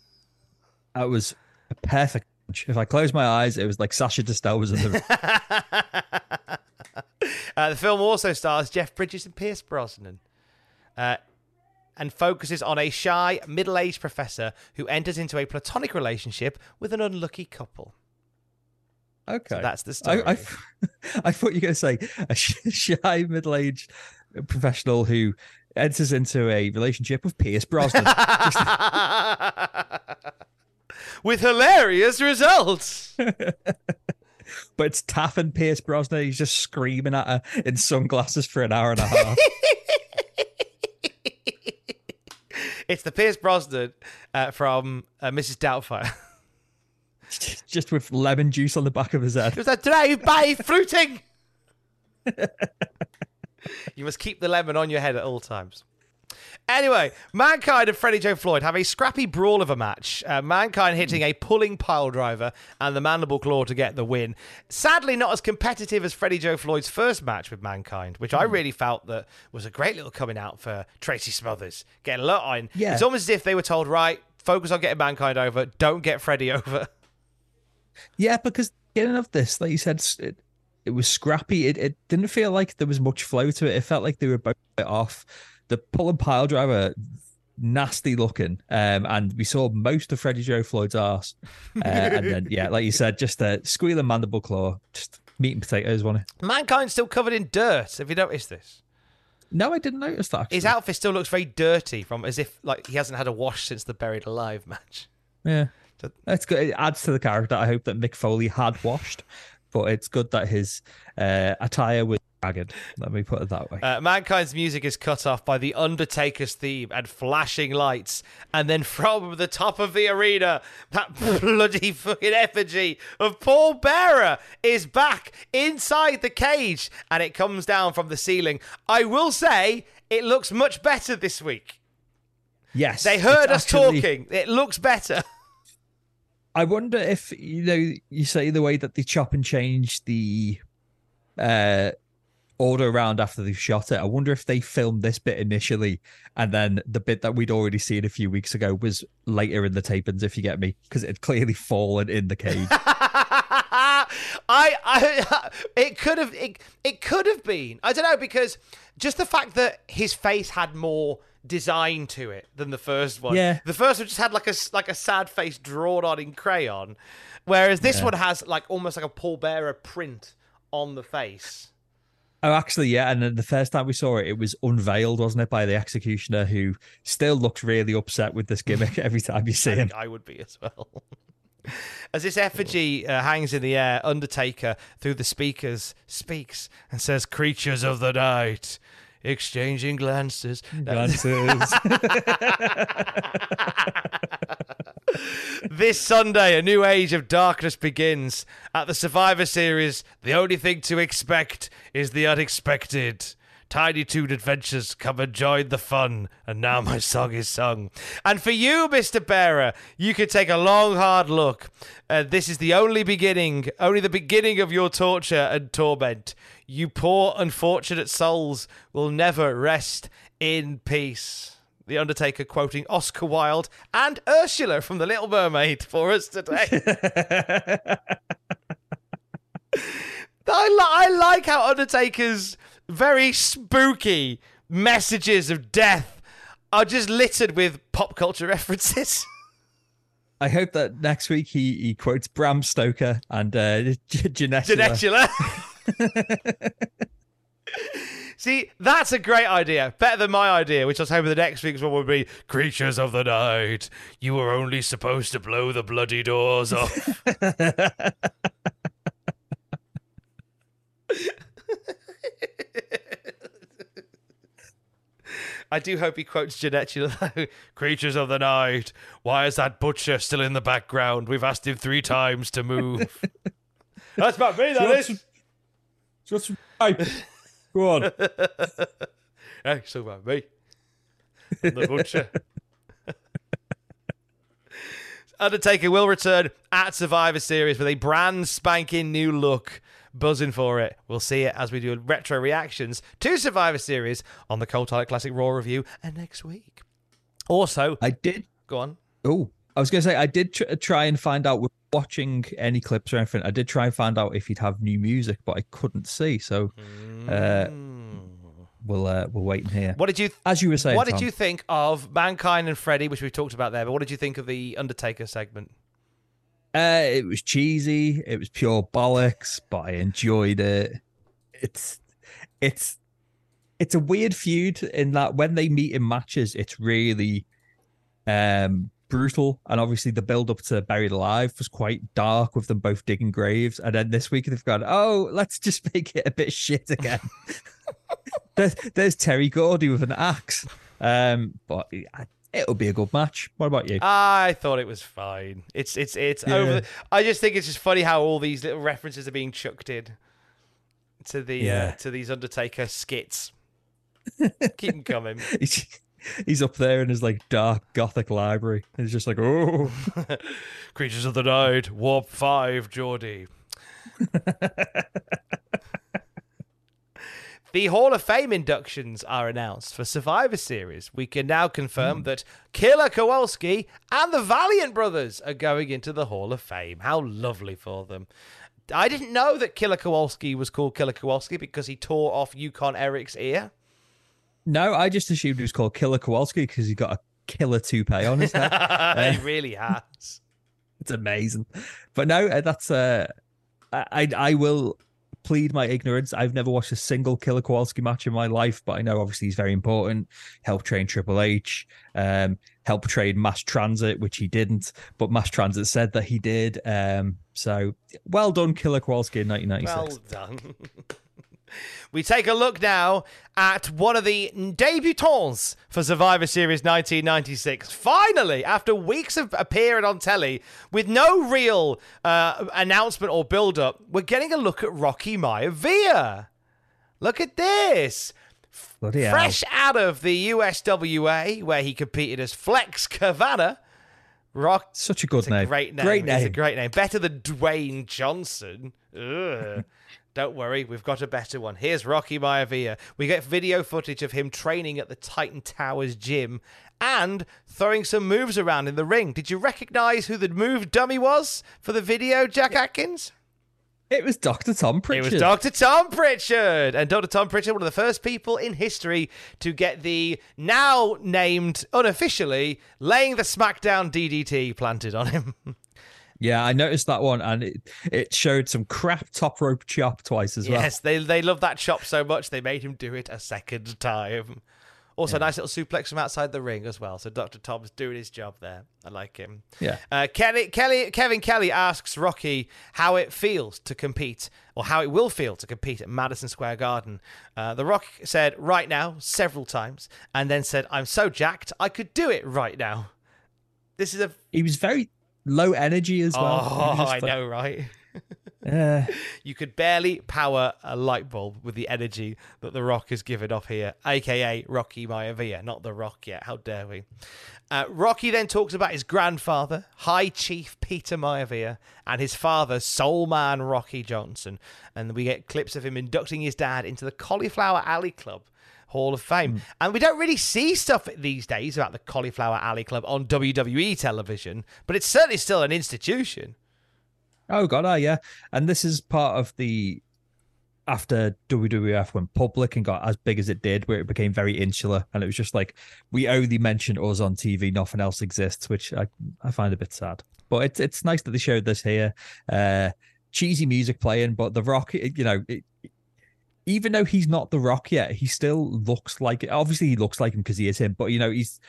That was a perfect. If I close my eyes, it was like Sacha Distel was in the. *laughs* Uh, the film also stars Jeff Bridges and Pierce Brosnan, uh, and focuses on a shy, middle-aged professor who enters into a platonic relationship with an unlucky couple. Okay, that's the story. I, I, *laughs* I thought you were going to say a *laughs* shy middle-aged professional who enters into a relationship with Pierce Brosnan. *laughs* with hilarious results. but it's Taff and Pierce Brosnan. He's just screaming at her in sunglasses for an hour and a half. it's the Pierce Brosnan uh, from uh, Mrs. Doubtfire. *laughs* just with lemon juice on the back of his head. It was a drive-by fruiting. *laughs* you must keep the lemon on your head at all times. Anyway, Mankind and Freddie Joe Floyd have a scrappy brawl of a match. Uh, Mankind hitting a pulling pile driver and the mandible claw to get the win. Sadly, not as competitive as Freddie Joe Floyd's first match with Mankind, which I really felt that was a great little coming out for Tracy Smothers. Getting a lot on. Yeah. It's almost as if they were told, right, focus on getting Mankind over, don't get Freddie *laughs* over. Yeah, because getting of this, like you said, it, it was scrappy. It, it didn't feel like there was much flow to it. It felt like they were both off. The pull and pile driver, nasty looking, um, and we saw most of Freddie Joe Floyd's ass. Uh, and then, yeah, like you said, just a squealing mandible claw, just meat and potatoes, wasn't it? Mankind's still covered in dirt. Have you noticed this? No, I didn't notice that. His outfit still looks very dirty, from as if like he hasn't had a wash since the Buried Alive match. Yeah. That's good. It adds to the character. I hope that Mick Foley had washed, but it's good that his uh, attire was ragged. Let me put it that way. Uh, Mankind's music is cut off by the Undertaker's theme and flashing lights, and then from the top of the arena, that *laughs* bloody fucking effigy of Paul Bearer is back inside the cage, and it comes down from the ceiling. I will say, it looks much better this week. Yes, They heard us actually- talking. It looks better. *laughs* I wonder if you know you say the way that they chop and change the uh order around after they've shot it. I wonder if they filmed this bit initially and then the bit that we'd already seen a few weeks ago was later in the tapings, if you get me, because it had clearly fallen in the cage. *laughs* I, I, it could have, it, it could have been. I don't know because just the fact that his face had more design to it than the first one. Yeah. the first one just had like a like a sad face drawn on in crayon, whereas this Yeah. one has like almost like a Paul Bearer print on the face. Oh, actually, yeah. And the first time we saw it, it was unveiled, wasn't it, by the executioner, who still looks really upset with this gimmick *laughs* every time you see I him. I would be as well. *laughs* As this effigy uh, hangs in the air, Undertaker, through the speakers, speaks and says, Creatures of the night, exchanging glances. Glances. *laughs* this Sunday, a new age of darkness begins. At the Survivor Series, the only thing to expect is the unexpected. Tiny Toon Adventures, come and join the fun. And now my song is sung. And for you, Mr. Bearer, you can take a long, hard look. Uh, this is the only beginning, only the beginning of your torture and torment. You poor, unfortunate souls will never rest in peace. The Undertaker quoting Oscar Wilde and Ursula from The Little Mermaid for us today. *laughs* I, li- I like how Undertaker's very spooky messages of death are just littered with pop culture *laughs* references. I hope that next week he, he quotes Bram Stoker and uh, *laughs* Janessula. Janessula. *laughs* See, that's a great idea. Better than my idea, which I was hoping the next week's one would be Creatures of the Night. You were only supposed to blow the bloody doors off. Do hope he quotes Janessula *laughs* though. Creatures of the Night. Why is that butcher still in the background? We've asked him three times to move. *laughs* That's about me, that is. Just right. Go on. *laughs* Hey, it's about me. I'm the butcher. Undertaker will return at Survivor Series with a brand spanking new look. Buzzing for it. We'll see it as we do retro reactions to Survivor Series on the Cultaholic Classic Raw review and next week. Also, I did. go on. Oh, I was going to say, I did tr- try and find out, with watching any clips or anything, I did try and find out if he'd have new music, but I couldn't see. So uh, we'll uh, we'll wait and hear. What did you? As you were saying, what did you think of Mankind and Freddie, which we talked about there? But what did you think of the Undertaker segment? Uh, it was cheesy. It was pure bollocks, but I enjoyed it. It's it's it's a weird feud in that when they meet in matches, it's really um brutal. And obviously the build up to Buried Alive was quite dark with them both digging graves. And then this week they've gone, oh, let's just *laughs* make it a bit shit again. *laughs* there's, there's Terry Gordy with an axe. Um, but I- it'll be a good match. What about you? I thought it was fine. It's it's it's Yeah. over. I just think it's just funny how all these little references are being chucked in to the Yeah. uh, to these Undertaker skits. *laughs* Keep them coming. *laughs* he's, he's up there in his like dark gothic library. He's just like, oh, *laughs* Creatures of the Night, Warp Five, Geordi. The Hall of Fame inductions are announced for Survivor Series. We can now confirm that Killer Kowalski and the Valiant Brothers are going into the Hall of Fame. How lovely for them. I didn't know that Killer Kowalski was called Killer Kowalski because he tore off Yukon Eric's ear. no, I just assumed he was called Killer Kowalski because he got a killer toupee on his head. *laughs* he really has. *laughs* it's amazing. But no, uh, that's uh, I I will plead my ignorance. I've never watched a single Killer Kowalski match in my life, but I know obviously he's very important. Helped train Triple H, um, helped train Mass Transit, which he didn't, but Mass Transit said that he did. Um, so well done, Killer Kowalski in 1996. Well done. *laughs* we take a look now at one of the debutants for Survivor Series 1996. Finally, after weeks of appearing on telly with no real uh, announcement or build up, we're getting a look at Rocky Maivia. Look at this. Bloody hell. Fresh out of the USWA, where he competed as Flex Kavana. Rock. Such a good It's a name. great name. Great It's a name. great name. Better than Dwayne Johnson. *laughs* Don't worry, we've got a better one. Here's Rocky Maivia. We get video footage of him training at the Titan Towers gym and throwing some moves around in the ring. Did you recognize who the move dummy was for the video, Jack Atkins? It was Dr. Tom Pritchard. It was Dr. Tom Pritchard. And Dr. Tom Pritchard, one of the first people in history to get the now named, unofficially, laying the SmackDown DDT planted on him. *laughs* Yeah, I noticed that one, and it, it showed some crap top rope chop twice as well. Yes, they they love that chop so much they made him do it a second time. Also, nice little suplex from outside the ring as well. So Dr. Tom's doing his job there. I like him. Yeah. Uh, Kelly, Kelly, Kevin Kelly asks Rocky how it feels to compete, or how it will feel to compete at Madison Square Garden. Uh, the Rock said right now several times, and then said, "I'm so jacked, I could do it right now." This is a He was very low energy as well. Oh, I like, know, right? *laughs* "Eh." You could barely power a light bulb with the energy that The Rock has given off here, aka Rocky Maivia, not The Rock yet. How dare we? Uh, Rocky then talks about his grandfather, High Chief Peter Maivia, and his father, Soul Man Rocky Johnson. And we get clips of him inducting his dad into the Cauliflower Alley Club. Hall of Fame. And we don't really see stuff these days about the Cauliflower Alley Club on WWE television, but it's certainly still an institution. Oh god, oh yeah. And this is part of the after WWF went public and got as big as it did, where it became very insular, and it was just like we only mention us on TV, nothing else exists, which I I find a bit sad. But it's it's nice that they showed this here. Uh, cheesy music playing, but The Rock, you know. It, even though he's not the Rock yet, he still looks like it. Obviously, he looks like him because he is him. But you know, he's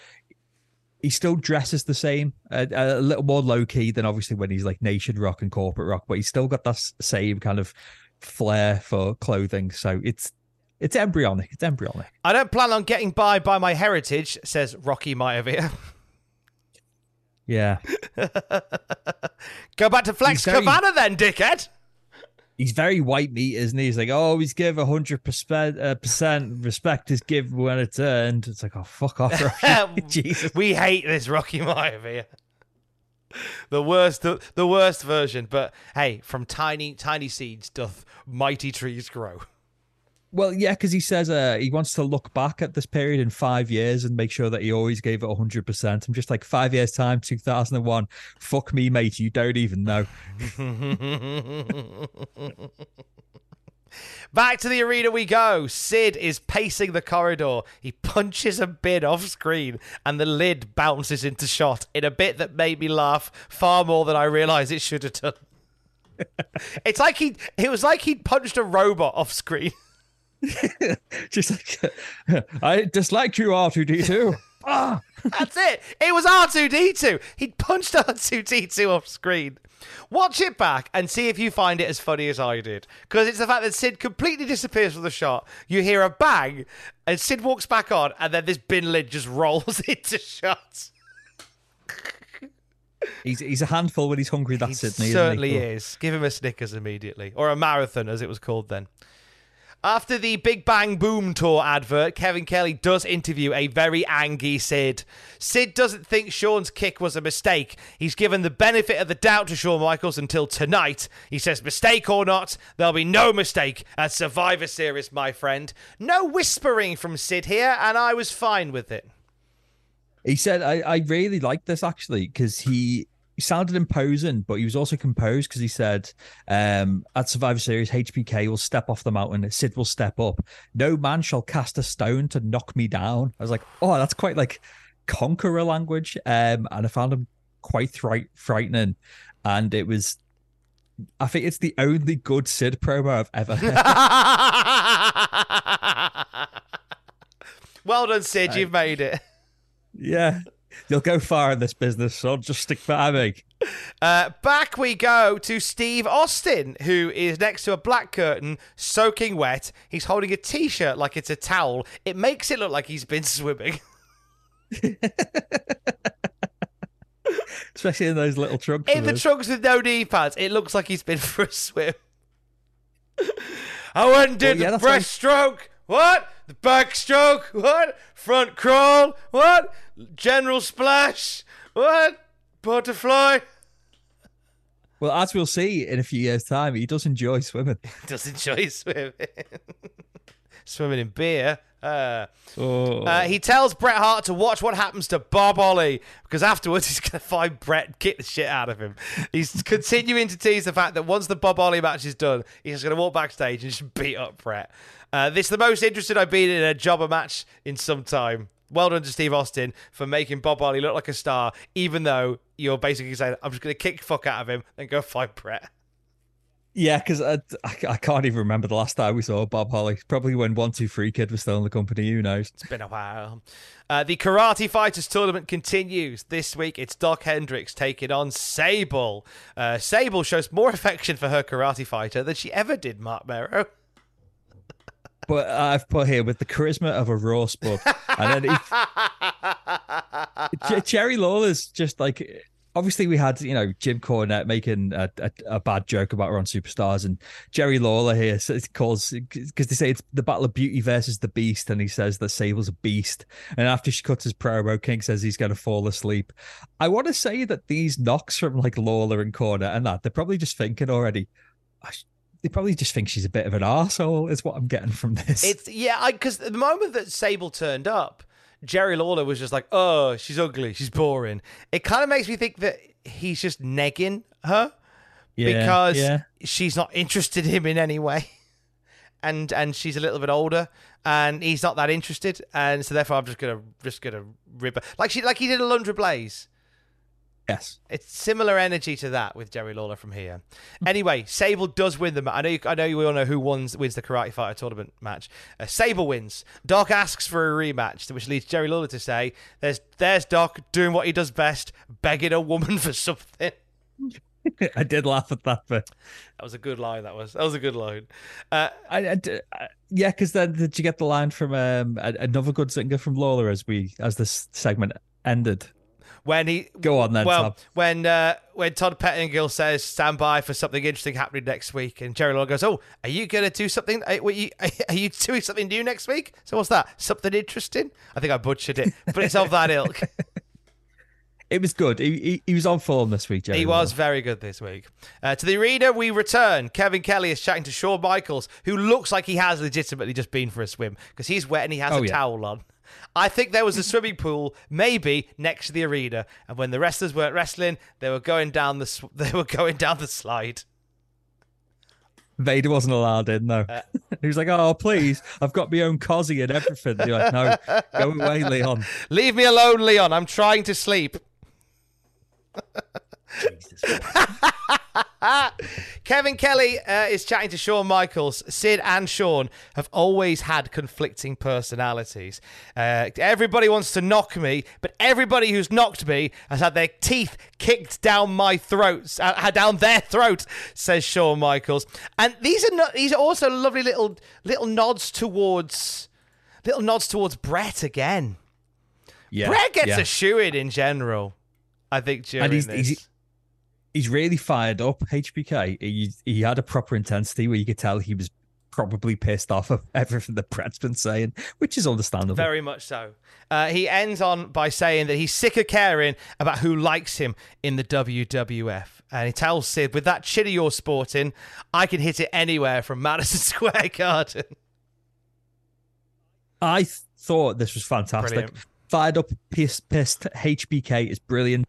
he still dresses the same, a, a little more low key than obviously when he's like nation rock and corporate rock. But he's still got that same kind of flair for clothing. So it's it's embryonic. It's embryonic. I don't plan on getting by by my heritage, says Rocky Maivia. *laughs* Yeah, Go back to Flex very- Kavana then, dickhead. He's very white meat, isn't he? He's like, oh, he's give a hundred percent uh, percent respect is give when it's earned. It's like, oh, fuck off, Rocky. *laughs* *laughs* Jesus. We hate this Rocky Maivia. The worst, the, the worst version. But hey, from tiny, tiny seeds doth mighty trees grow. *laughs* Well, yeah, because he says uh, he wants to look back at this period in five years and make sure that he always gave it 100%. I'm just like, five years' time, 2001. Fuck me, mate. You don't even know. *laughs* Back to the arena we go. Sid is pacing the corridor. He punches a bid off screen, and the lid bounces into shot in a bit that made me laugh far more than I realised it should have done. *laughs* it's like he it was like he'd punched a robot off screen. *laughs* just like, I dislike you, R2D2. *laughs* ah! That's it. It was R2D2. He'd punched R2D2 off screen. Watch it back and see if you find it as funny as I did. Because it's the fact that Sid completely disappears from the shot. You hear a bang, and Sid walks back on, and then this bin lid just *laughs* rolls into shot. He's, he's a handful when he's hungry, that's Sydney. Certainly he? is. Give him a Snickers immediately. Or a marathon, as it was called then. After the Big Bang Boom Tour advert, Kevin Kelly does interview a very angry Sid. Sid doesn't think Shawn's kick was a mistake. He's given the benefit of the doubt to Shawn Michaels until tonight. He says, mistake or not, there'll be no mistake at Survivor Series, my friend. No whispering from Sid here, and I was fine with it. He said, I, I really like this actually because he, he sounded imposing, but he was also composed because he said, um, at Survivor Series, HBK will step off the mountain, Sid will step up. No man shall cast a stone to knock me down. I was like, oh, that's quite like conqueror language. Um, and I found him quite thri- frightening. And it was, I think it's the only good Sid promo I've ever heard. *laughs* well done, Sid. You've made it. yeah. You'll go far in this business, so just stick by me. Uh, back we go to Steve Austin, who is next to a black curtain, soaking wet. He's holding a t shirt like it's a towel. It makes it look like he's been swimming. *laughs* Especially in those little trunks. In the his. trunks with no knee pads, it looks like he's been *laughs* for a swim. I went and did Well, yeah, the breaststroke. What? The backstroke? What? Front crawl? What? General splash? What? Butterfly? Well, as we'll see in a few years' time, he does enjoy swimming. *laughs* Does enjoy swimming. *laughs* swimming in beer. Uh, Oh. uh, he tells Bret Hart to watch what happens to Bob Holly because afterwards *laughs* he's going to find Bret and kick the shit out of him. He's continuing to tease the fact that once the Bob Holly match is done, he's going to walk backstage and just beat up Bret. Uh, this is the most interested I've been in a jobber match in some time. Well done to Steve Austin for making Bob Holly look like a star, even though you're basically saying, I'm just going to kick the fuck out of him and go fight Bret. Yeah, because I, I, I can't even remember the last time we saw Bob Holly. Probably when One Two Three Kid was still in the company. Who knows? It's been a while. Uh, the Karate Fighters tournament continues. This week, it's Dok Hendrix taking on Sable. Uh, Sable shows more *laughs* affection for her karate fighter than she ever did, Marc Mero. But I've put here with the charisma of a raw spud, and then he, Jerry Lawler's just like. Obviously, we had you know Jim Cornette making a, a, a bad joke about her on Superstars, and Jerry Lawler here calls because they say it's the Battle of Beauty versus the Beast, and he says that Sable's a beast. And after she cuts his promo, King says he's going to fall asleep. I want to say that these knocks from like Lawler and Cornette and that they're probably just thinking already. "I sh- They probably just think she's a bit of an arsehole, is what I'm getting from this. It's yeah, I because the moment that Sable turned up, Jerry Lawler was just like, "Oh, she's ugly, she's boring." It kind of makes me think that he's just negging her Yeah, because yeah. she's not interested in him in any way, and and she's a little bit older, and he's not that interested, and so therefore I'm just gonna just gonna rip her like she like he did Alundra Blayze. Yes. It's similar energy to that with Jerry Lawler from here. Anyway, Sable does win the match. I know. You, I know you all know who wins wins the Karate Fighter tournament match. Uh, Sable wins. Doc asks for a rematch, which leads Jerry Lawler to say, "There's there's Doc doing what he does best, begging a woman *laughs* for something." *laughs* I did laugh at that bit. That was a good line. That was that was a good line. Uh, I, I I- yeah, because then did you get the line from um, another good singer from Lawler as we as this segment ended? When he Go on then, well Tom. when uh, when Todd Pettengill says stand by for something interesting happening next week, and Jerry Lawler goes, "Oh, are you going to do something? Are, you, *laughs* are you doing something new next week? So what's that? Something interesting? I think I butchered it, but it's of that ilk. *laughs* It was good. He, he, he was on form this week, Jerry. He was very good this week. Uh, to the arena, we return. Kevin Kelly is chatting to Shawn Michaels, who looks like he has legitimately just been for a swim because he's wet and he has Oh, a yeah. towel on. I think there was a swimming pool, maybe next to the arena, and when the wrestlers weren't wrestling, they were going down the sw- *laughs* they were going down the slide. Vader wasn't allowed in though. Uh, *laughs* he was like, "Oh, please, I've got my own cosy and everything." You're like, "No, go away, Leon." *laughs* Leave me alone, Leon. I'm trying to sleep. *laughs* Kevin Kelly uh, is chatting to Shawn Michaels. Sid and Shawn have always had conflicting personalities. Uh, everybody wants to knock me, but everybody who's knocked me has had their teeth kicked down my throats, uh, down their throat, says Shawn Michaels. And these are not, these are also lovely little little nods towards little nods towards Bret again. Yeah, Bret gets yeah. a shoe in in general. I think during and he's, this. he's he's really fired up. HBK. He he had a proper intensity where you could tell he was probably pissed off of *laughs* everything that Bret's been saying, which is understandable. Very much so. Uh, he ends on by saying that he's sick of caring about who likes him in the WWF. And he tells Sid, with that chin you're sporting, I can hit it anywhere from *laughs* Madison Square Garden. I th- thought this was fantastic. Brilliant. Fired up, pissed, pissed. HBK is brilliant.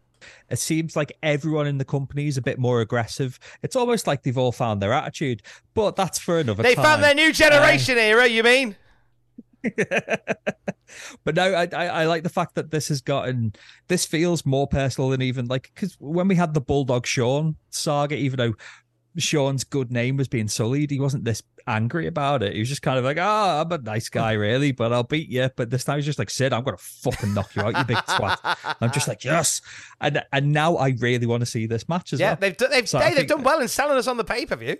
It seems like everyone in the company is a bit more aggressive. It's almost like they've all found their attitude, but that's for another They time. found their new generation uh, era, you mean? *laughs* but no, I, I I like the fact that this has gotten this feels more personal than even like because when we had the Bulldog Shawn saga, even though Shawn's good name was being sullied, he wasn't this angry about it. He was just kind of like, "Ah, I'm a nice guy, *laughs* really, but I'll beat you." But this time he's just like, "Sid, I'm gonna fucking knock you out, you big twat." I'm just like, "Yes," and and now I really want to see this match as Yeah, well. they've, done- they've, So they've done well in selling us on the pay per view.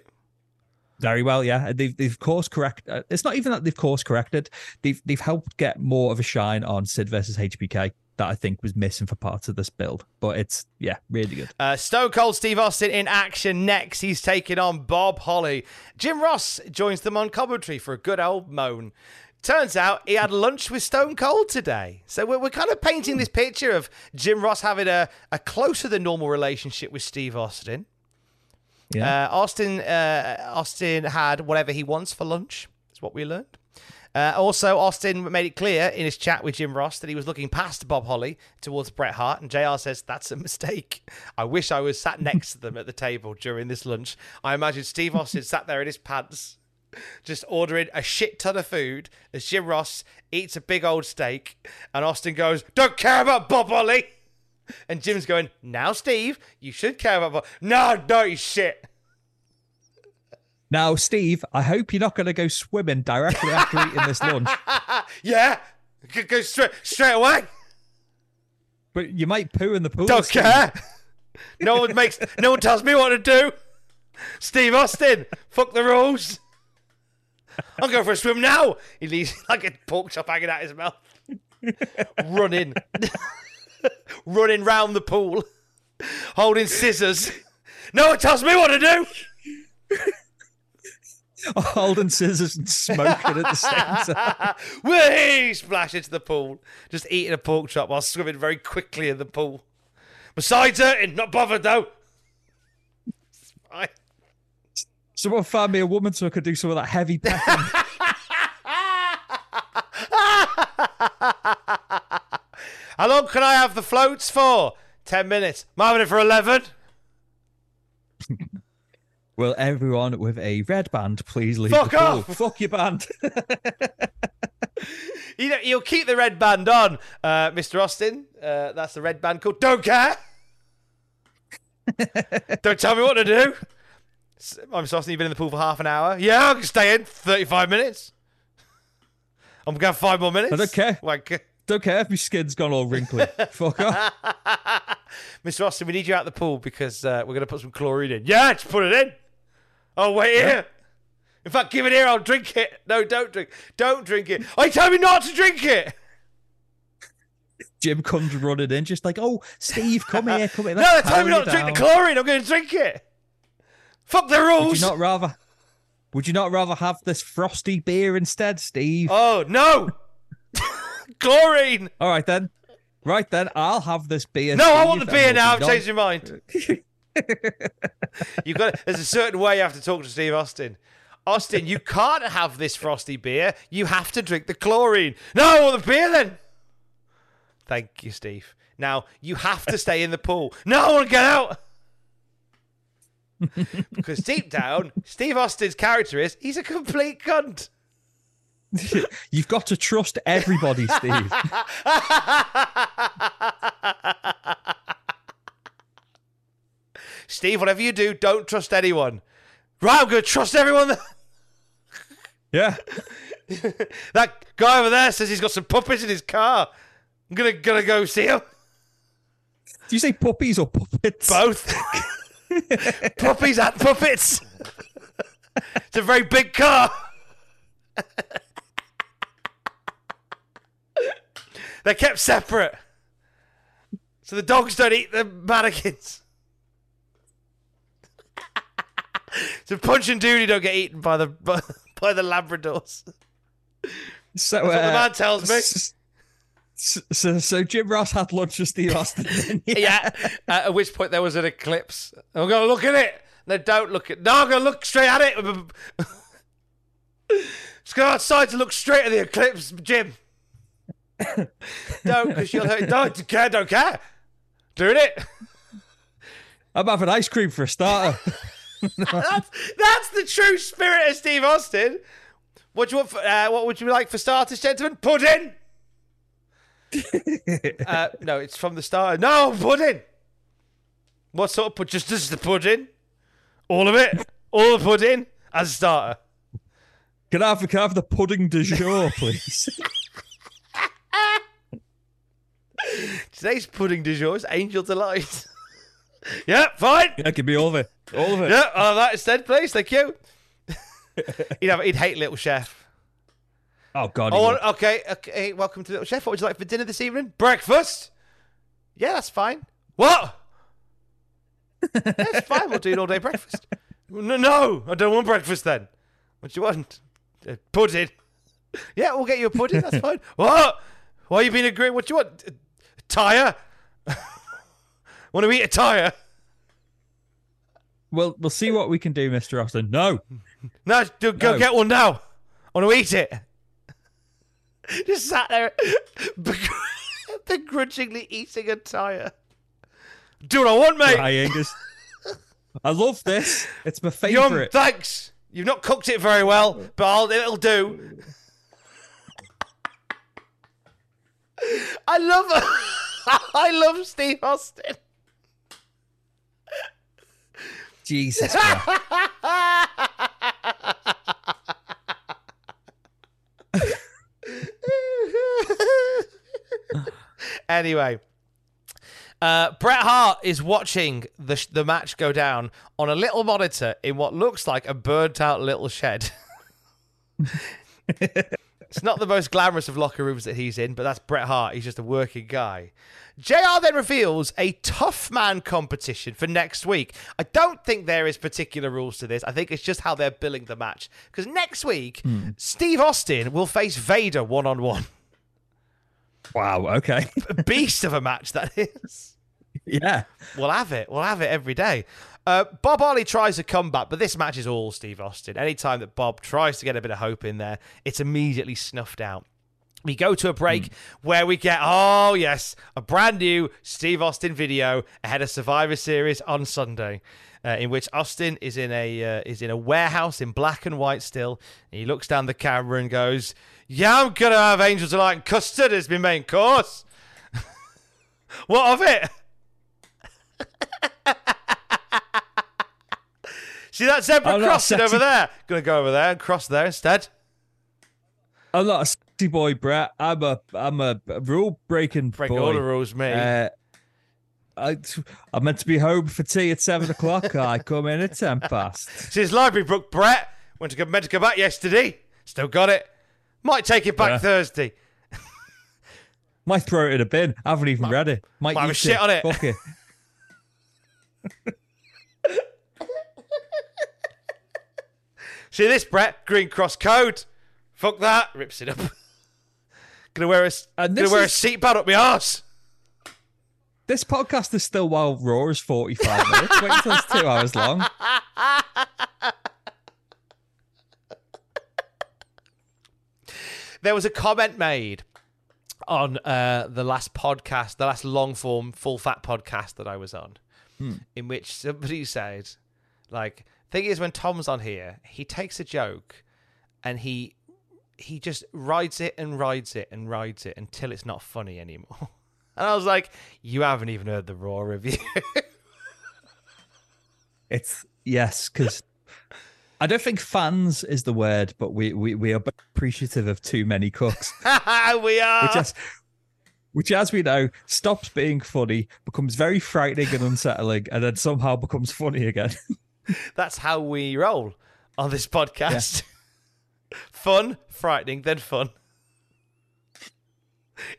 Very well, yeah. They've they've course correct. Uh, it's not even that they've course corrected. They've they've helped get more of a shine on Sid versus HBK that I think was missing for parts of this build. But it's yeah, really good. Uh, Stone Cold Steve Austin in action next. He's taking on Bob Holly. Jim Ross joins them on commentary for a good old moan. Turns out he had lunch with Stone Cold today. So we're, we're kind of painting this picture of Jim Ross having a, a closer than normal relationship with Steve Austin. Yeah. Uh, Austin uh, Austin had whatever he wants for lunch. Is what we learned. Uh, also, Austin made it clear in his chat with Jim Ross that he was looking past Bob Holly towards Bret Hart, and JR says that's a mistake. I wish I was sat next to them at the table during this lunch. I imagine Steve Austin sat there in his pants, just ordering a shit ton of food as Jim Ross eats a big old steak, and Austin goes, "Don't care about Bob Holly." And Jim's going, now, Steve, you should care about Bob. No, no, shit. Now, Steve, I hope you're not going to go swimming directly after eating this lunch. *laughs* Yeah, G- go straight straight away. But you might poo in the pool. Don't Steve. care. *laughs* No one makes. No one tells me what to do. Steve Austin, fuck the rules. I'll go for a swim now. He leaves *laughs* like a pork chop hanging out his mouth, running, running round the pool, holding scissors. No one tells me what to do. *laughs* Holding scissors and smoking at the same *laughs* time. Whee! Splash into the pool. Just eating a pork chop while swimming very quickly in the pool. Besides hurting, not bothered though. Someone found me a woman so I could do some of that heavy pecking. *laughs* How long can I have the floats for? Ten minutes. I'm having it for eleven. Will everyone with a red band please leave Fuck the pool? off! Fuck your band. *laughs* You know, you'll keep the red band on, uh, Mr. Austin. Uh, that's the red band called Don't Care. *laughs* Don't tell me what to do. I'm Mr. Austin, you've been in the pool for half an hour. Yeah, I can stay in 35 minutes. I'm going to have five more minutes. I don't care. Like, Don't care if my skin's gone all wrinkly. *laughs* Fuck off. Mr. Austin, we need you out of the pool because uh, we're going to put some chlorine in. Yeah, just put it in. Oh, wait here. In fact, give it here. I'll drink it. No, don't drink. Don't drink it. Oh, I tell me not to drink it. Jim comes running in, just like, oh, Steve, come here, come here. *laughs* No, they tell me not to drink the chlorine. I'm going to drink it. Fuck the rules. Would you not rather? Would you not rather have this frosty beer instead, Steve? Oh no, *laughs* chlorine. All right then. Right then, I'll have this beer. No, I want the beer now. I've changed my mind. *laughs* You've got. There's a certain way you have to talk to Steve Austin. Austin, you can't have this frosty beer. You have to drink the chlorine. No, the beer then. Thank you, Steve. Now you have to stay in the pool. No, I want to get out. because deep down, Steve Austin's character is he's a complete cunt. *laughs* You've got to trust everybody, Steve. *laughs* Steve, whatever you do, don't trust anyone. Right, I'm going to trust everyone. yeah. *laughs* that guy over there says he's got some puppies in his car. I'm gonna gonna go see him. Do you say puppies or puppets? Both. *laughs* puppies and puppets. it's a very big car. They're kept separate. So the dogs don't eat the mannequins. So Punch and Doody don't get eaten by the by, *laughs* by the Labradors. So, what the uh, man tells me. s- s- So, so Jim Ross had lunch with Steve Austin. *laughs* didn't yeah. Uh, at which point there was an eclipse. I'm going to look at it. No, don't look at. No, I'm going to look straight at it. *laughs* Just go outside to look straight at the eclipse, Jim. don't, because you'll hurt. Don't care. Don't care. Doing it. I'm having ice cream for a starter. *laughs* that's, that's the true spirit of Steve Austin. What do you want? For, uh, what would you like for starters, gentlemen? Pudding. *laughs* uh, no, it's from the starter. No pudding. What sort of pudding? Just, just the pudding. All of it. All the pudding as a starter. Can I have, can I have the pudding du jour, *laughs* please? Today's pudding du jour is Angel Delight. *laughs* yeah, fine. yeah, give me all of it. All of it. Yeah, I'll have that instead, please. Thank you. *laughs* he'd, have, he'd hate Little Chef. Oh, God. Oh, he well, would. okay, okay. Welcome to Little Chef. What would you like for dinner this evening? Breakfast. Yeah, that's fine. What? That's *laughs* fine. We'll do an all day breakfast. No, no, I don't want breakfast then. What do you want? Uh, pudding. Yeah, we'll get you a pudding. That's fine. What? Why are you being a great? What do you want? A tire? Want to eat a tire? Well, we'll see what we can do, Mister Austin. No, No, do, go No. get one now. I want to eat it. *laughs* Just sat there, *laughs* begrudgingly eating a tire. Do what I want, mate. Hi, Angus. I love this. It's my Yum, favorite. thanks. You've not cooked it very well, but I'll, it'll do. *laughs* I love, I love Steve Austin. Jesus. *laughs* Christ. anyway, uh, Bret Hart is watching the sh- the match go down on a little monitor in what looks like a burnt out little shed. *laughs* it's not the most glamorous of locker rooms that he's in, but that's Bret Hart. He's just a working guy. JR then reveals a tough man competition for next week. I don't think there is particular rules to this. I think it's just how they're billing the match. Because next week, hmm. Steve Austin will face Vader one on one. Wow. Okay. *laughs* Beast of a match that is. *laughs* yeah. We'll have it. We'll have it every day. Uh, Bob Holly tries a comeback, but this match is all Steve Austin. Anytime that Bob tries to get a bit of hope in there, it's immediately snuffed out. We go to a break where we get, oh, yes, a brand new Steve Austin video ahead of Survivor Series on Sunday. Uh, in which Austin is in a uh, is in a warehouse in black and white still. And he looks down the camera and goes, "Yeah, I'm gonna have Angel Delight and custard as my main course. *laughs* what of it? *laughs* See that zebra I'm crossing over there? Gonna go over there and cross there instead. I'm not a sexy boy, Bret. I'm a I'm a rule breaking Break boy. all the rules, mate. Uh, I, I'm meant to be home for tea at seven o'clock. I come in at ten past. *laughs* Since Library book, Bret went to go, meant to go back yesterday. Still got it. Might take it back Yeah. Thursday. *laughs* Might throw it in a bin. I haven't even read it. Might, might have shit on it. Fuck it. *laughs* See this, Bret? Green cross code. Fuck that. Rips it up. *laughs* gonna wear a And gonna wear a is- seatbelt up my arse. This podcast is still while Raw is 45 minutes. Wait until it's two hours long. There was a comment made on uh, the last podcast, the last long form, full fat podcast that I was on, in which somebody said, like, thing is, when Tom's on here, he takes a joke and he he just rides it and rides it and rides it until it's not funny anymore. *laughs* And I was like, you haven't even heard the Raw review. *laughs* It's yes, because I don't think fans is the word, but we we, we are appreciative of too many cooks, *laughs* we are. which as which as we know stops being funny, becomes very frightening and unsettling, and then somehow becomes funny again. *laughs* That's how we roll on this podcast. *laughs* fun, frightening, then fun.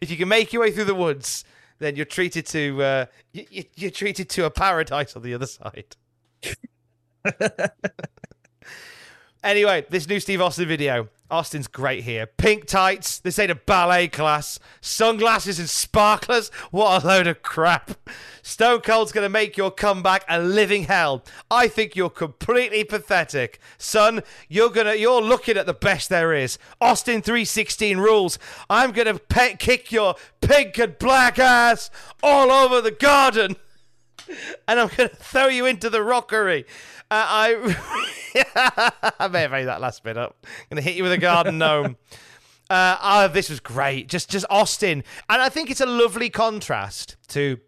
If you can make your way through the woods, then you're treated to uh, you, you're treated to a paradise on the other side. *laughs* anyway, this new Steve Austin video. Austin's great here. Pink tights. This ain't a ballet class. Sunglasses and sparklers. What a load of crap. Stone Cold's going to make your comeback a living hell. I think you're completely pathetic. Son, you're going to you're looking at the best there is. Austin 316 rules. I'm going to pe- kick your pink and black ass all over the garden *laughs* and I'm going to throw you into the rockery. Uh, I *laughs* I may have made that last bit up. I'm going to hit you with a garden *laughs* gnome. Uh, oh, this was great. Just just Austin, and I think it's a lovely contrast to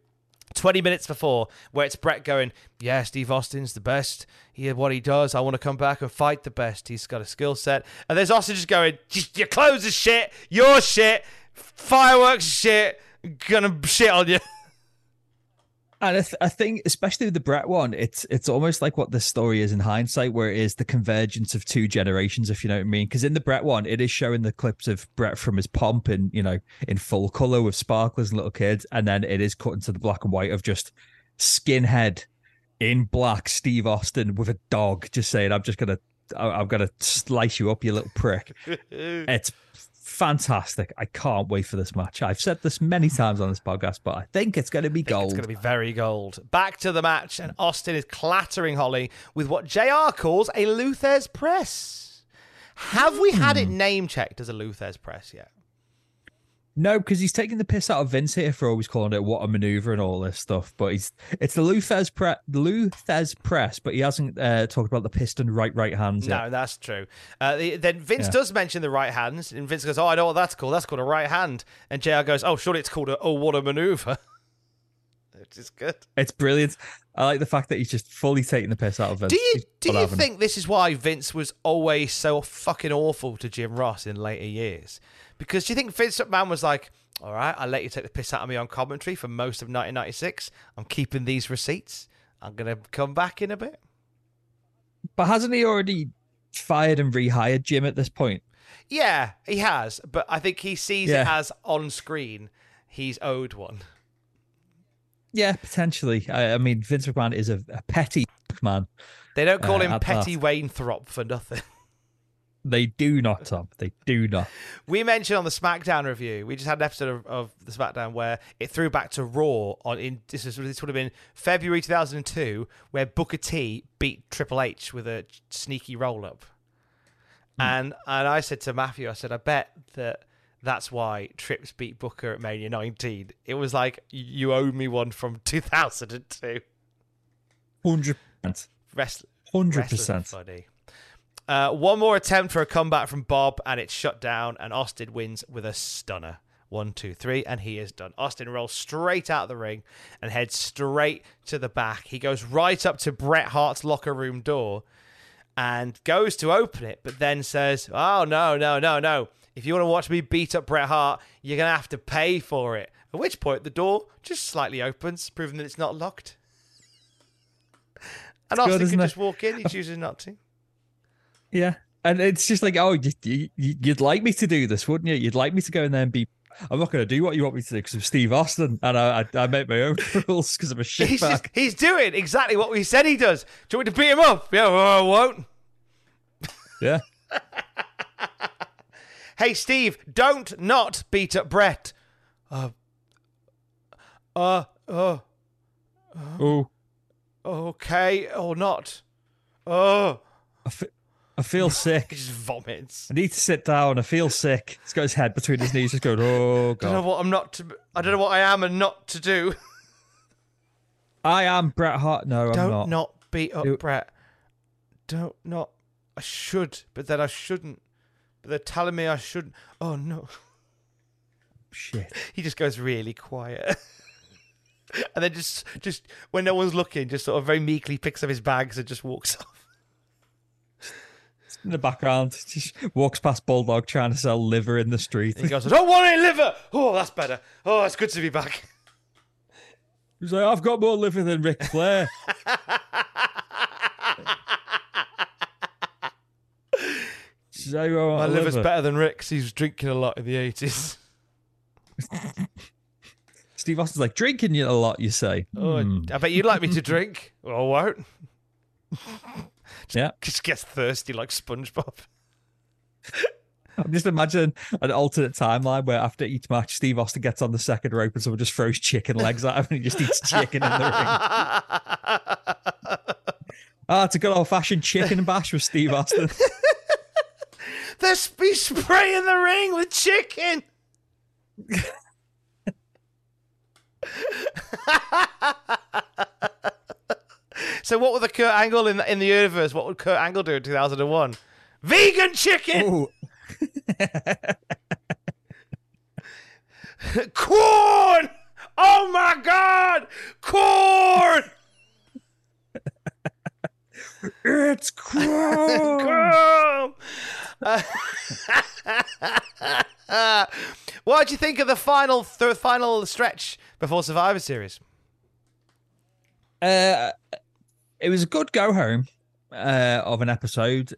20 minutes before, where it's Bret going, Yeah, Steve Austin's the best. He what he does. I want to come back and fight the best. He's got a skill set. And there's Austin just going, Your clothes are shit. Your shit. Fireworks shit. Gonna shit on you. *laughs* And I, th- I think, especially with the Bret one, it's it's almost like what the story is in hindsight, where it is the convergence of two generations, if you know what I mean. Because in the Bret one, it is showing the clips of Bret from his pomp and you know in full color with sparklers and little kids, and then it is cut into the black and white of just skinhead in black Steve Austin with a dog, just saying, "I'm just gonna I, am gonna slice you up, you little prick. *laughs* it's fantastic. I can't wait for this match. I've said this many times on this podcast, but I think it's going to be gold. It's going to be very gold. Back to the match, and Austin is clattering Holly with what JR calls a Lou Thesz press. Have we had it hmm. name checked as a Lou Thesz press yet? No, because he's taking the piss out of Vince here for always calling it what a maneuver and all this stuff. But he's it's the Lou Thesz, pre- press, but he hasn't uh, talked about the piston right right hands. No, yet. that's true. Uh, the, then Vince yeah. does mention the right hands, and Vince goes, "Oh, I know what that's called. That's called a right hand." And Jr. goes, "Oh, surely it's called a oh what a maneuver." *laughs* Which is good. It's brilliant. I like the fact that he's just fully taking the piss out of Vince. Do you do you think this is why Vince was always so fucking awful to Jim Ross in later years? Because do you think Vince McMahon was like, all right, I'll let you take the piss out of me on commentary for most of 1996. I'm keeping these receipts. I'm going to come back in a bit. But hasn't he already fired and rehired Jim at this point? Yeah, he has. But I think he sees yeah. it as on screen, he's owed one. Yeah, potentially. I, I mean, Vince McMahon is a, a petty man. They don't call uh, him Petty Wayne Throp for nothing. *laughs* They do not, Tom. They do not. We mentioned on the SmackDown review, we just had an episode of, of the SmackDown where it threw back to Raw on in this is this would have been February 2002, where Booker T beat Triple H with a sneaky roll up. Mm. And and I said to Matthew, I said, I bet that that's why Trips beat Booker at Mania 19. It was like you owe me one from 2002. Hundred percent. Hundred percent. Funny. Uh, one more attempt for a comeback from Bob, and it's shut down, and Austin wins with a stunner. One, two, three, and he is done. Austin rolls straight out of the ring and heads straight to the back. He goes right up to Bret Hart's locker room door and goes to open it, but then says, Oh, no, no, no, no. If you want to watch me beat up Bret Hart, you're going to have to pay for it. At which point, the door just slightly opens, proving that it's not locked. *laughs* And Austin good, can just walk in. He chooses not to. Yeah. And it's just like, oh, you, would like me to do this, wouldn't you? You'd like me to go in there and be. I'm not going to do what you want me to do because I'm Steve Austin, and I, I, I make my own *laughs* rules because I'm a shit he's, just, he's doing exactly what we said he does. Do you want me to beat him up? Yeah, well, I won't. Yeah. *laughs* hey, Steve, don't not beat up Bret. Uh, uh, uh, uh oh. Okay, or not. Oh. I feel *laughs* sick. he just vomits. I need to sit down. I feel sick. He's got his head between his knees, just going, "Oh God." I don't know what I'm not to. I don't know what I am and not to do. *laughs* I am Bret Hart. No, don't I'm not. not beat up Bret. Don't not. I should, but then I shouldn't. But they're telling me I shouldn't. Oh no. Shit. *laughs* He just goes really quiet. and then just just when no one's looking, just sort of very meekly picks up his bags and just walks off in the background. Just walks past Bulldog trying to sell liver in the street. He goes, I don't want any liver. Oh, that's better. Oh, it's good to be back. He's like, I've got more liver than Ric Flair. so, My liver's liver. better than Rick's. He was drinking a lot in the 80s. *laughs* Steve Austin's like, drinking a lot, you say? Oh, hmm. I bet you'd like me to drink. Well, I won't. Yeah. Just gets thirsty like SpongeBob. *laughs* I'm just imagining an alternate timeline where after each match, Steve Austin gets on the second rope and someone just throws chicken legs at him and he just eats chicken in the ring. *laughs* Ah, it's a good old fashioned chicken bash with Steve Austin. *laughs* They're spraying the ring with chicken. So what would the Kurt Angle in the, in the universe? What would Kurt Angle do in 2001? Vegan chicken. *laughs* corn. Oh my god, corn. it's *laughs* corn. Uh, *laughs* what do you think of the final th- final stretch before Survivor Series? Uh, it was a good go home uh, of an episode.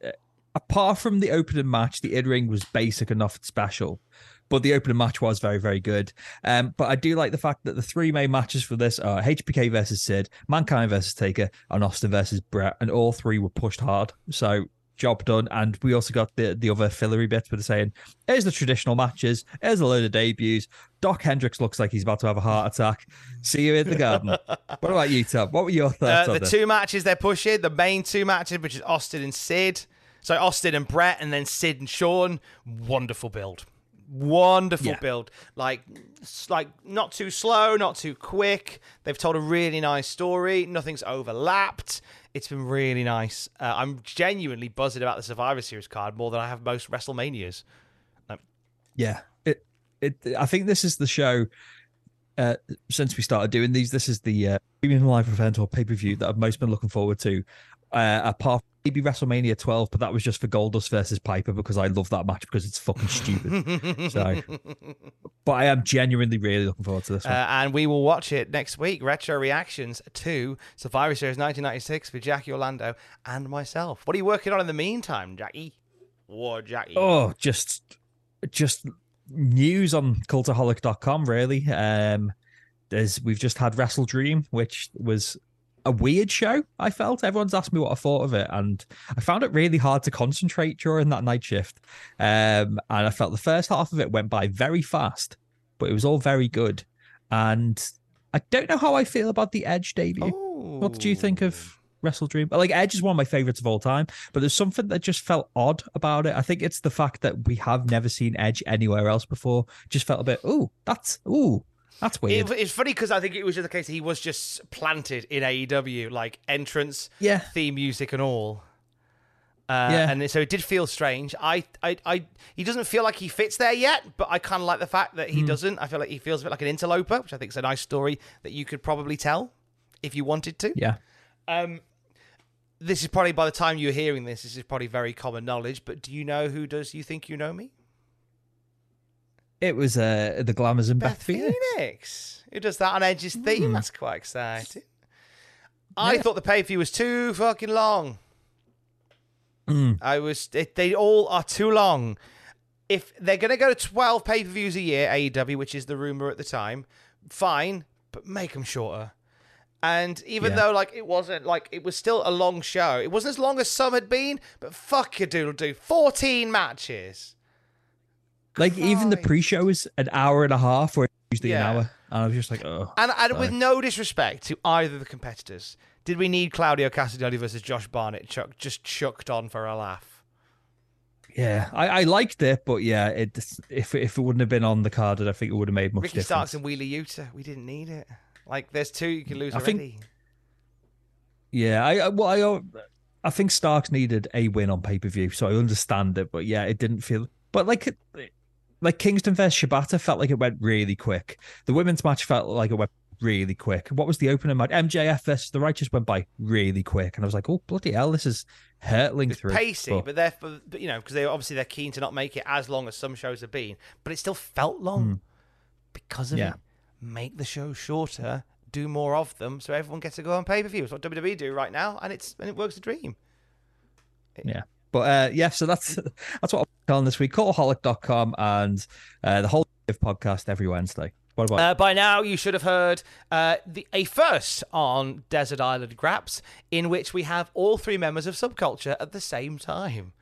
Apart from the opening match, the in ring was basic enough and special, but the opening match was very, very good. Um, but I do like the fact that the three main matches for this are HBK versus Sid, Mankind versus Taker, and Austin versus Bret, and all three were pushed hard. So job done. And we also got the the other fillery bits with saying, here's the traditional matches, here's a load of debuts. Dok Hendrix looks like he's about to have a heart attack. See you in the garden. *laughs* what about you, Tom? What were your thoughts Uh, on the this? two matches they're pushing, the main two matches, which is Austin and Sid. So Austin and Bret, and then Sid and Shawn. Wonderful build. Wonderful Yeah. build. Like, like not too slow, not too quick. They've told a really nice story. Nothing's overlapped. It's been really nice. Uh, I'm genuinely buzzing about the Survivor Series card more than I have most WrestleManias. Yeah, it it. I think this is the show. Uh, since we started doing these, this is the uh, premium live event or pay per view that I've most been looking forward to. Uh, apart maybe WrestleMania 12, but that was just for Goldust versus Piper because I love that match because it's fucking stupid. so, *laughs* but I am genuinely really looking forward to this one. Uh, and we will watch it next week. Retro reactions to Survivor Series 1996 with Jackie Orlando and myself. What are you working on in the meantime, Jackie? War Jackie. Oh, just just news on cultaholic.com really. Um there's we've just had Wrestle Dream, which was a weird show, I felt. Everyone's asked me what I thought of it, and I found it really hard to concentrate during that night shift. Um and I felt the first half of it went by very fast, but it was all very good. And I don't know how I feel about the Edge debut. What did you think of Wrestle Dream? Like Edge is one of my favorites of all time, but there's something that just felt odd about it. I think it's the fact that we have never seen Edge anywhere else before. Just felt a bit, oh, that's ooh, that's weird. It, it's funny because I think it was just the case he was just planted in AEW, like entrance, Yeah. theme music, and all. Uh, Yeah. and so it did feel strange. I, I, I, he doesn't feel like he fits there yet, but I kind of like the fact that he Hmm. doesn't. I feel like he feels a bit like an interloper, which I think is a nice story that you could probably tell if you wanted to. yeah. Um, this is probably by the time you're hearing this, this is probably very common knowledge. But do you know who does you think you know me? It was uh the Glamours and Beth, Beth Phoenix. Phoenix. Who does that on Edge's theme? Hmm. That's quite exciting. I thought the pay per view was too fucking long. Mm. I was. It, they all are too long. If they're going to go to twelve pay per views a year, AEW, which is the rumor at the time, fine, but make them shorter. And even Yeah. though like it wasn't like it was still a long show, it wasn't as long as some had been. But fuck your doodle do, fourteen matches. Like even the pre-show was an hour and a half, or usually Yeah. an hour, and I was just like, oh. And, and with no disrespect to either of the competitors, did we need Claudio Castagnoli versus Josh Barnett chuck, just chucked on for a laugh? Yeah, I, I liked it, but yeah, it if if it wouldn't have been on the card, I think it would have made much Ricky difference. Starks and Wheeler Yuta, we didn't need it. Like, there's two you can lose I think- already. Yeah, I I- well, I I think Starks needed a win on pay per view, so I understand it. But yeah, it didn't feel. But like, it- like Kingston versus Shibata felt like it went really quick. The women's match felt like it went really quick. What was the opener match? MJF versus the Righteous went by really quick, and I was like, oh bloody hell, this is hurtling It's through. pacey, But- but they're for, but, you know because they obviously they're keen to not make it as long as some shows have been, but it still felt long hmm. because of. Yeah. it. Make the show shorter, do more of them, so everyone gets to go on pay per view. It's what WWE do right now, and it's and it works a dream. Yeah. But uh, yeah, so that's *laughs* that's what I'm telling this week. Cultaholic.com and uh, the whole podcast every Wednesday. What about Uh, by now, you should have heard uh, the, a first on Desert Island Graps, in which we have all three members of Subculture at the same time.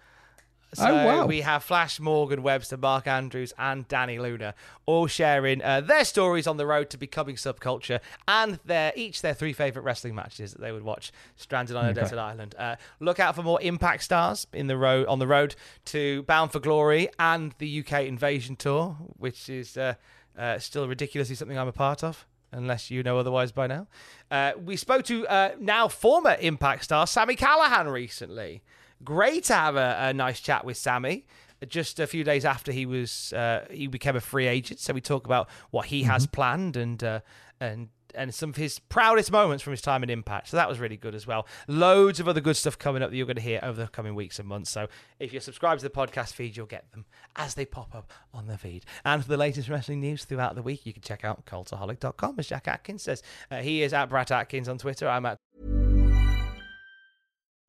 So Oh, wow. we have Flash Morgan Webster, Mark Andrews, and Danny Luna all sharing uh, their stories on the road to becoming Subculture and their each their three favorite wrestling matches that they would watch stranded on a Okay. desert island. Uh, look out for more Impact stars in the road on the road to Bound for Glory and the UK Invasion Tour, which is uh, uh, still ridiculously something I'm a part of. Unless you know otherwise by now. Uh, we spoke to uh, now former Impact star Sammy Callahan recently. Great to have a, a nice chat with Sammy. Just a few days after he was uh, he became a free agent, so we talk about what he has planned and uh, and and some of his proudest moments from his time in Impact. So that was really good as well. Loads of other good stuff coming up that you're going to hear over the coming weeks and months. So if you're subscribed to the podcast feed, you'll get them as they pop up on the feed. And for the latest wrestling news throughout the week, you can check out cultaholic.com, as Jack Atkins says. Uh, he is at Brat Atkins on Twitter. I'm at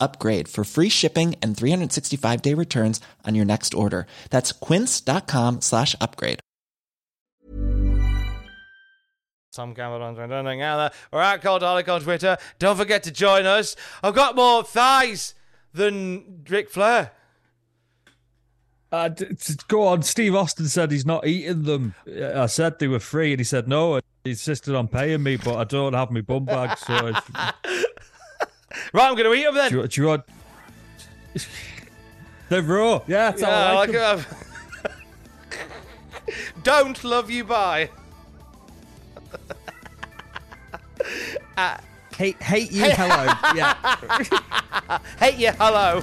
upgrade for free shipping and 365 day returns on your next order. That's quince.com slash upgrade. Tom Campbell on Twitter. Now we're at Cultaholic on Twitter. Don't forget to join us. I've got more thighs than Ric Flair. Uh, d- d- go on. Steve Austin said he's not eating them. I said they were free, and he said no. He insisted on paying me, but I don't have my bum bag. So, if, *laughs* Right, I'm going to eat them then. do, you, do you want? They're raw. Yeah, that's how I like, Yeah, them. uh, *laughs* Don't love you. Bye. *laughs* Hate, hate you. Hello. Yeah. *laughs* Hate you. Hello.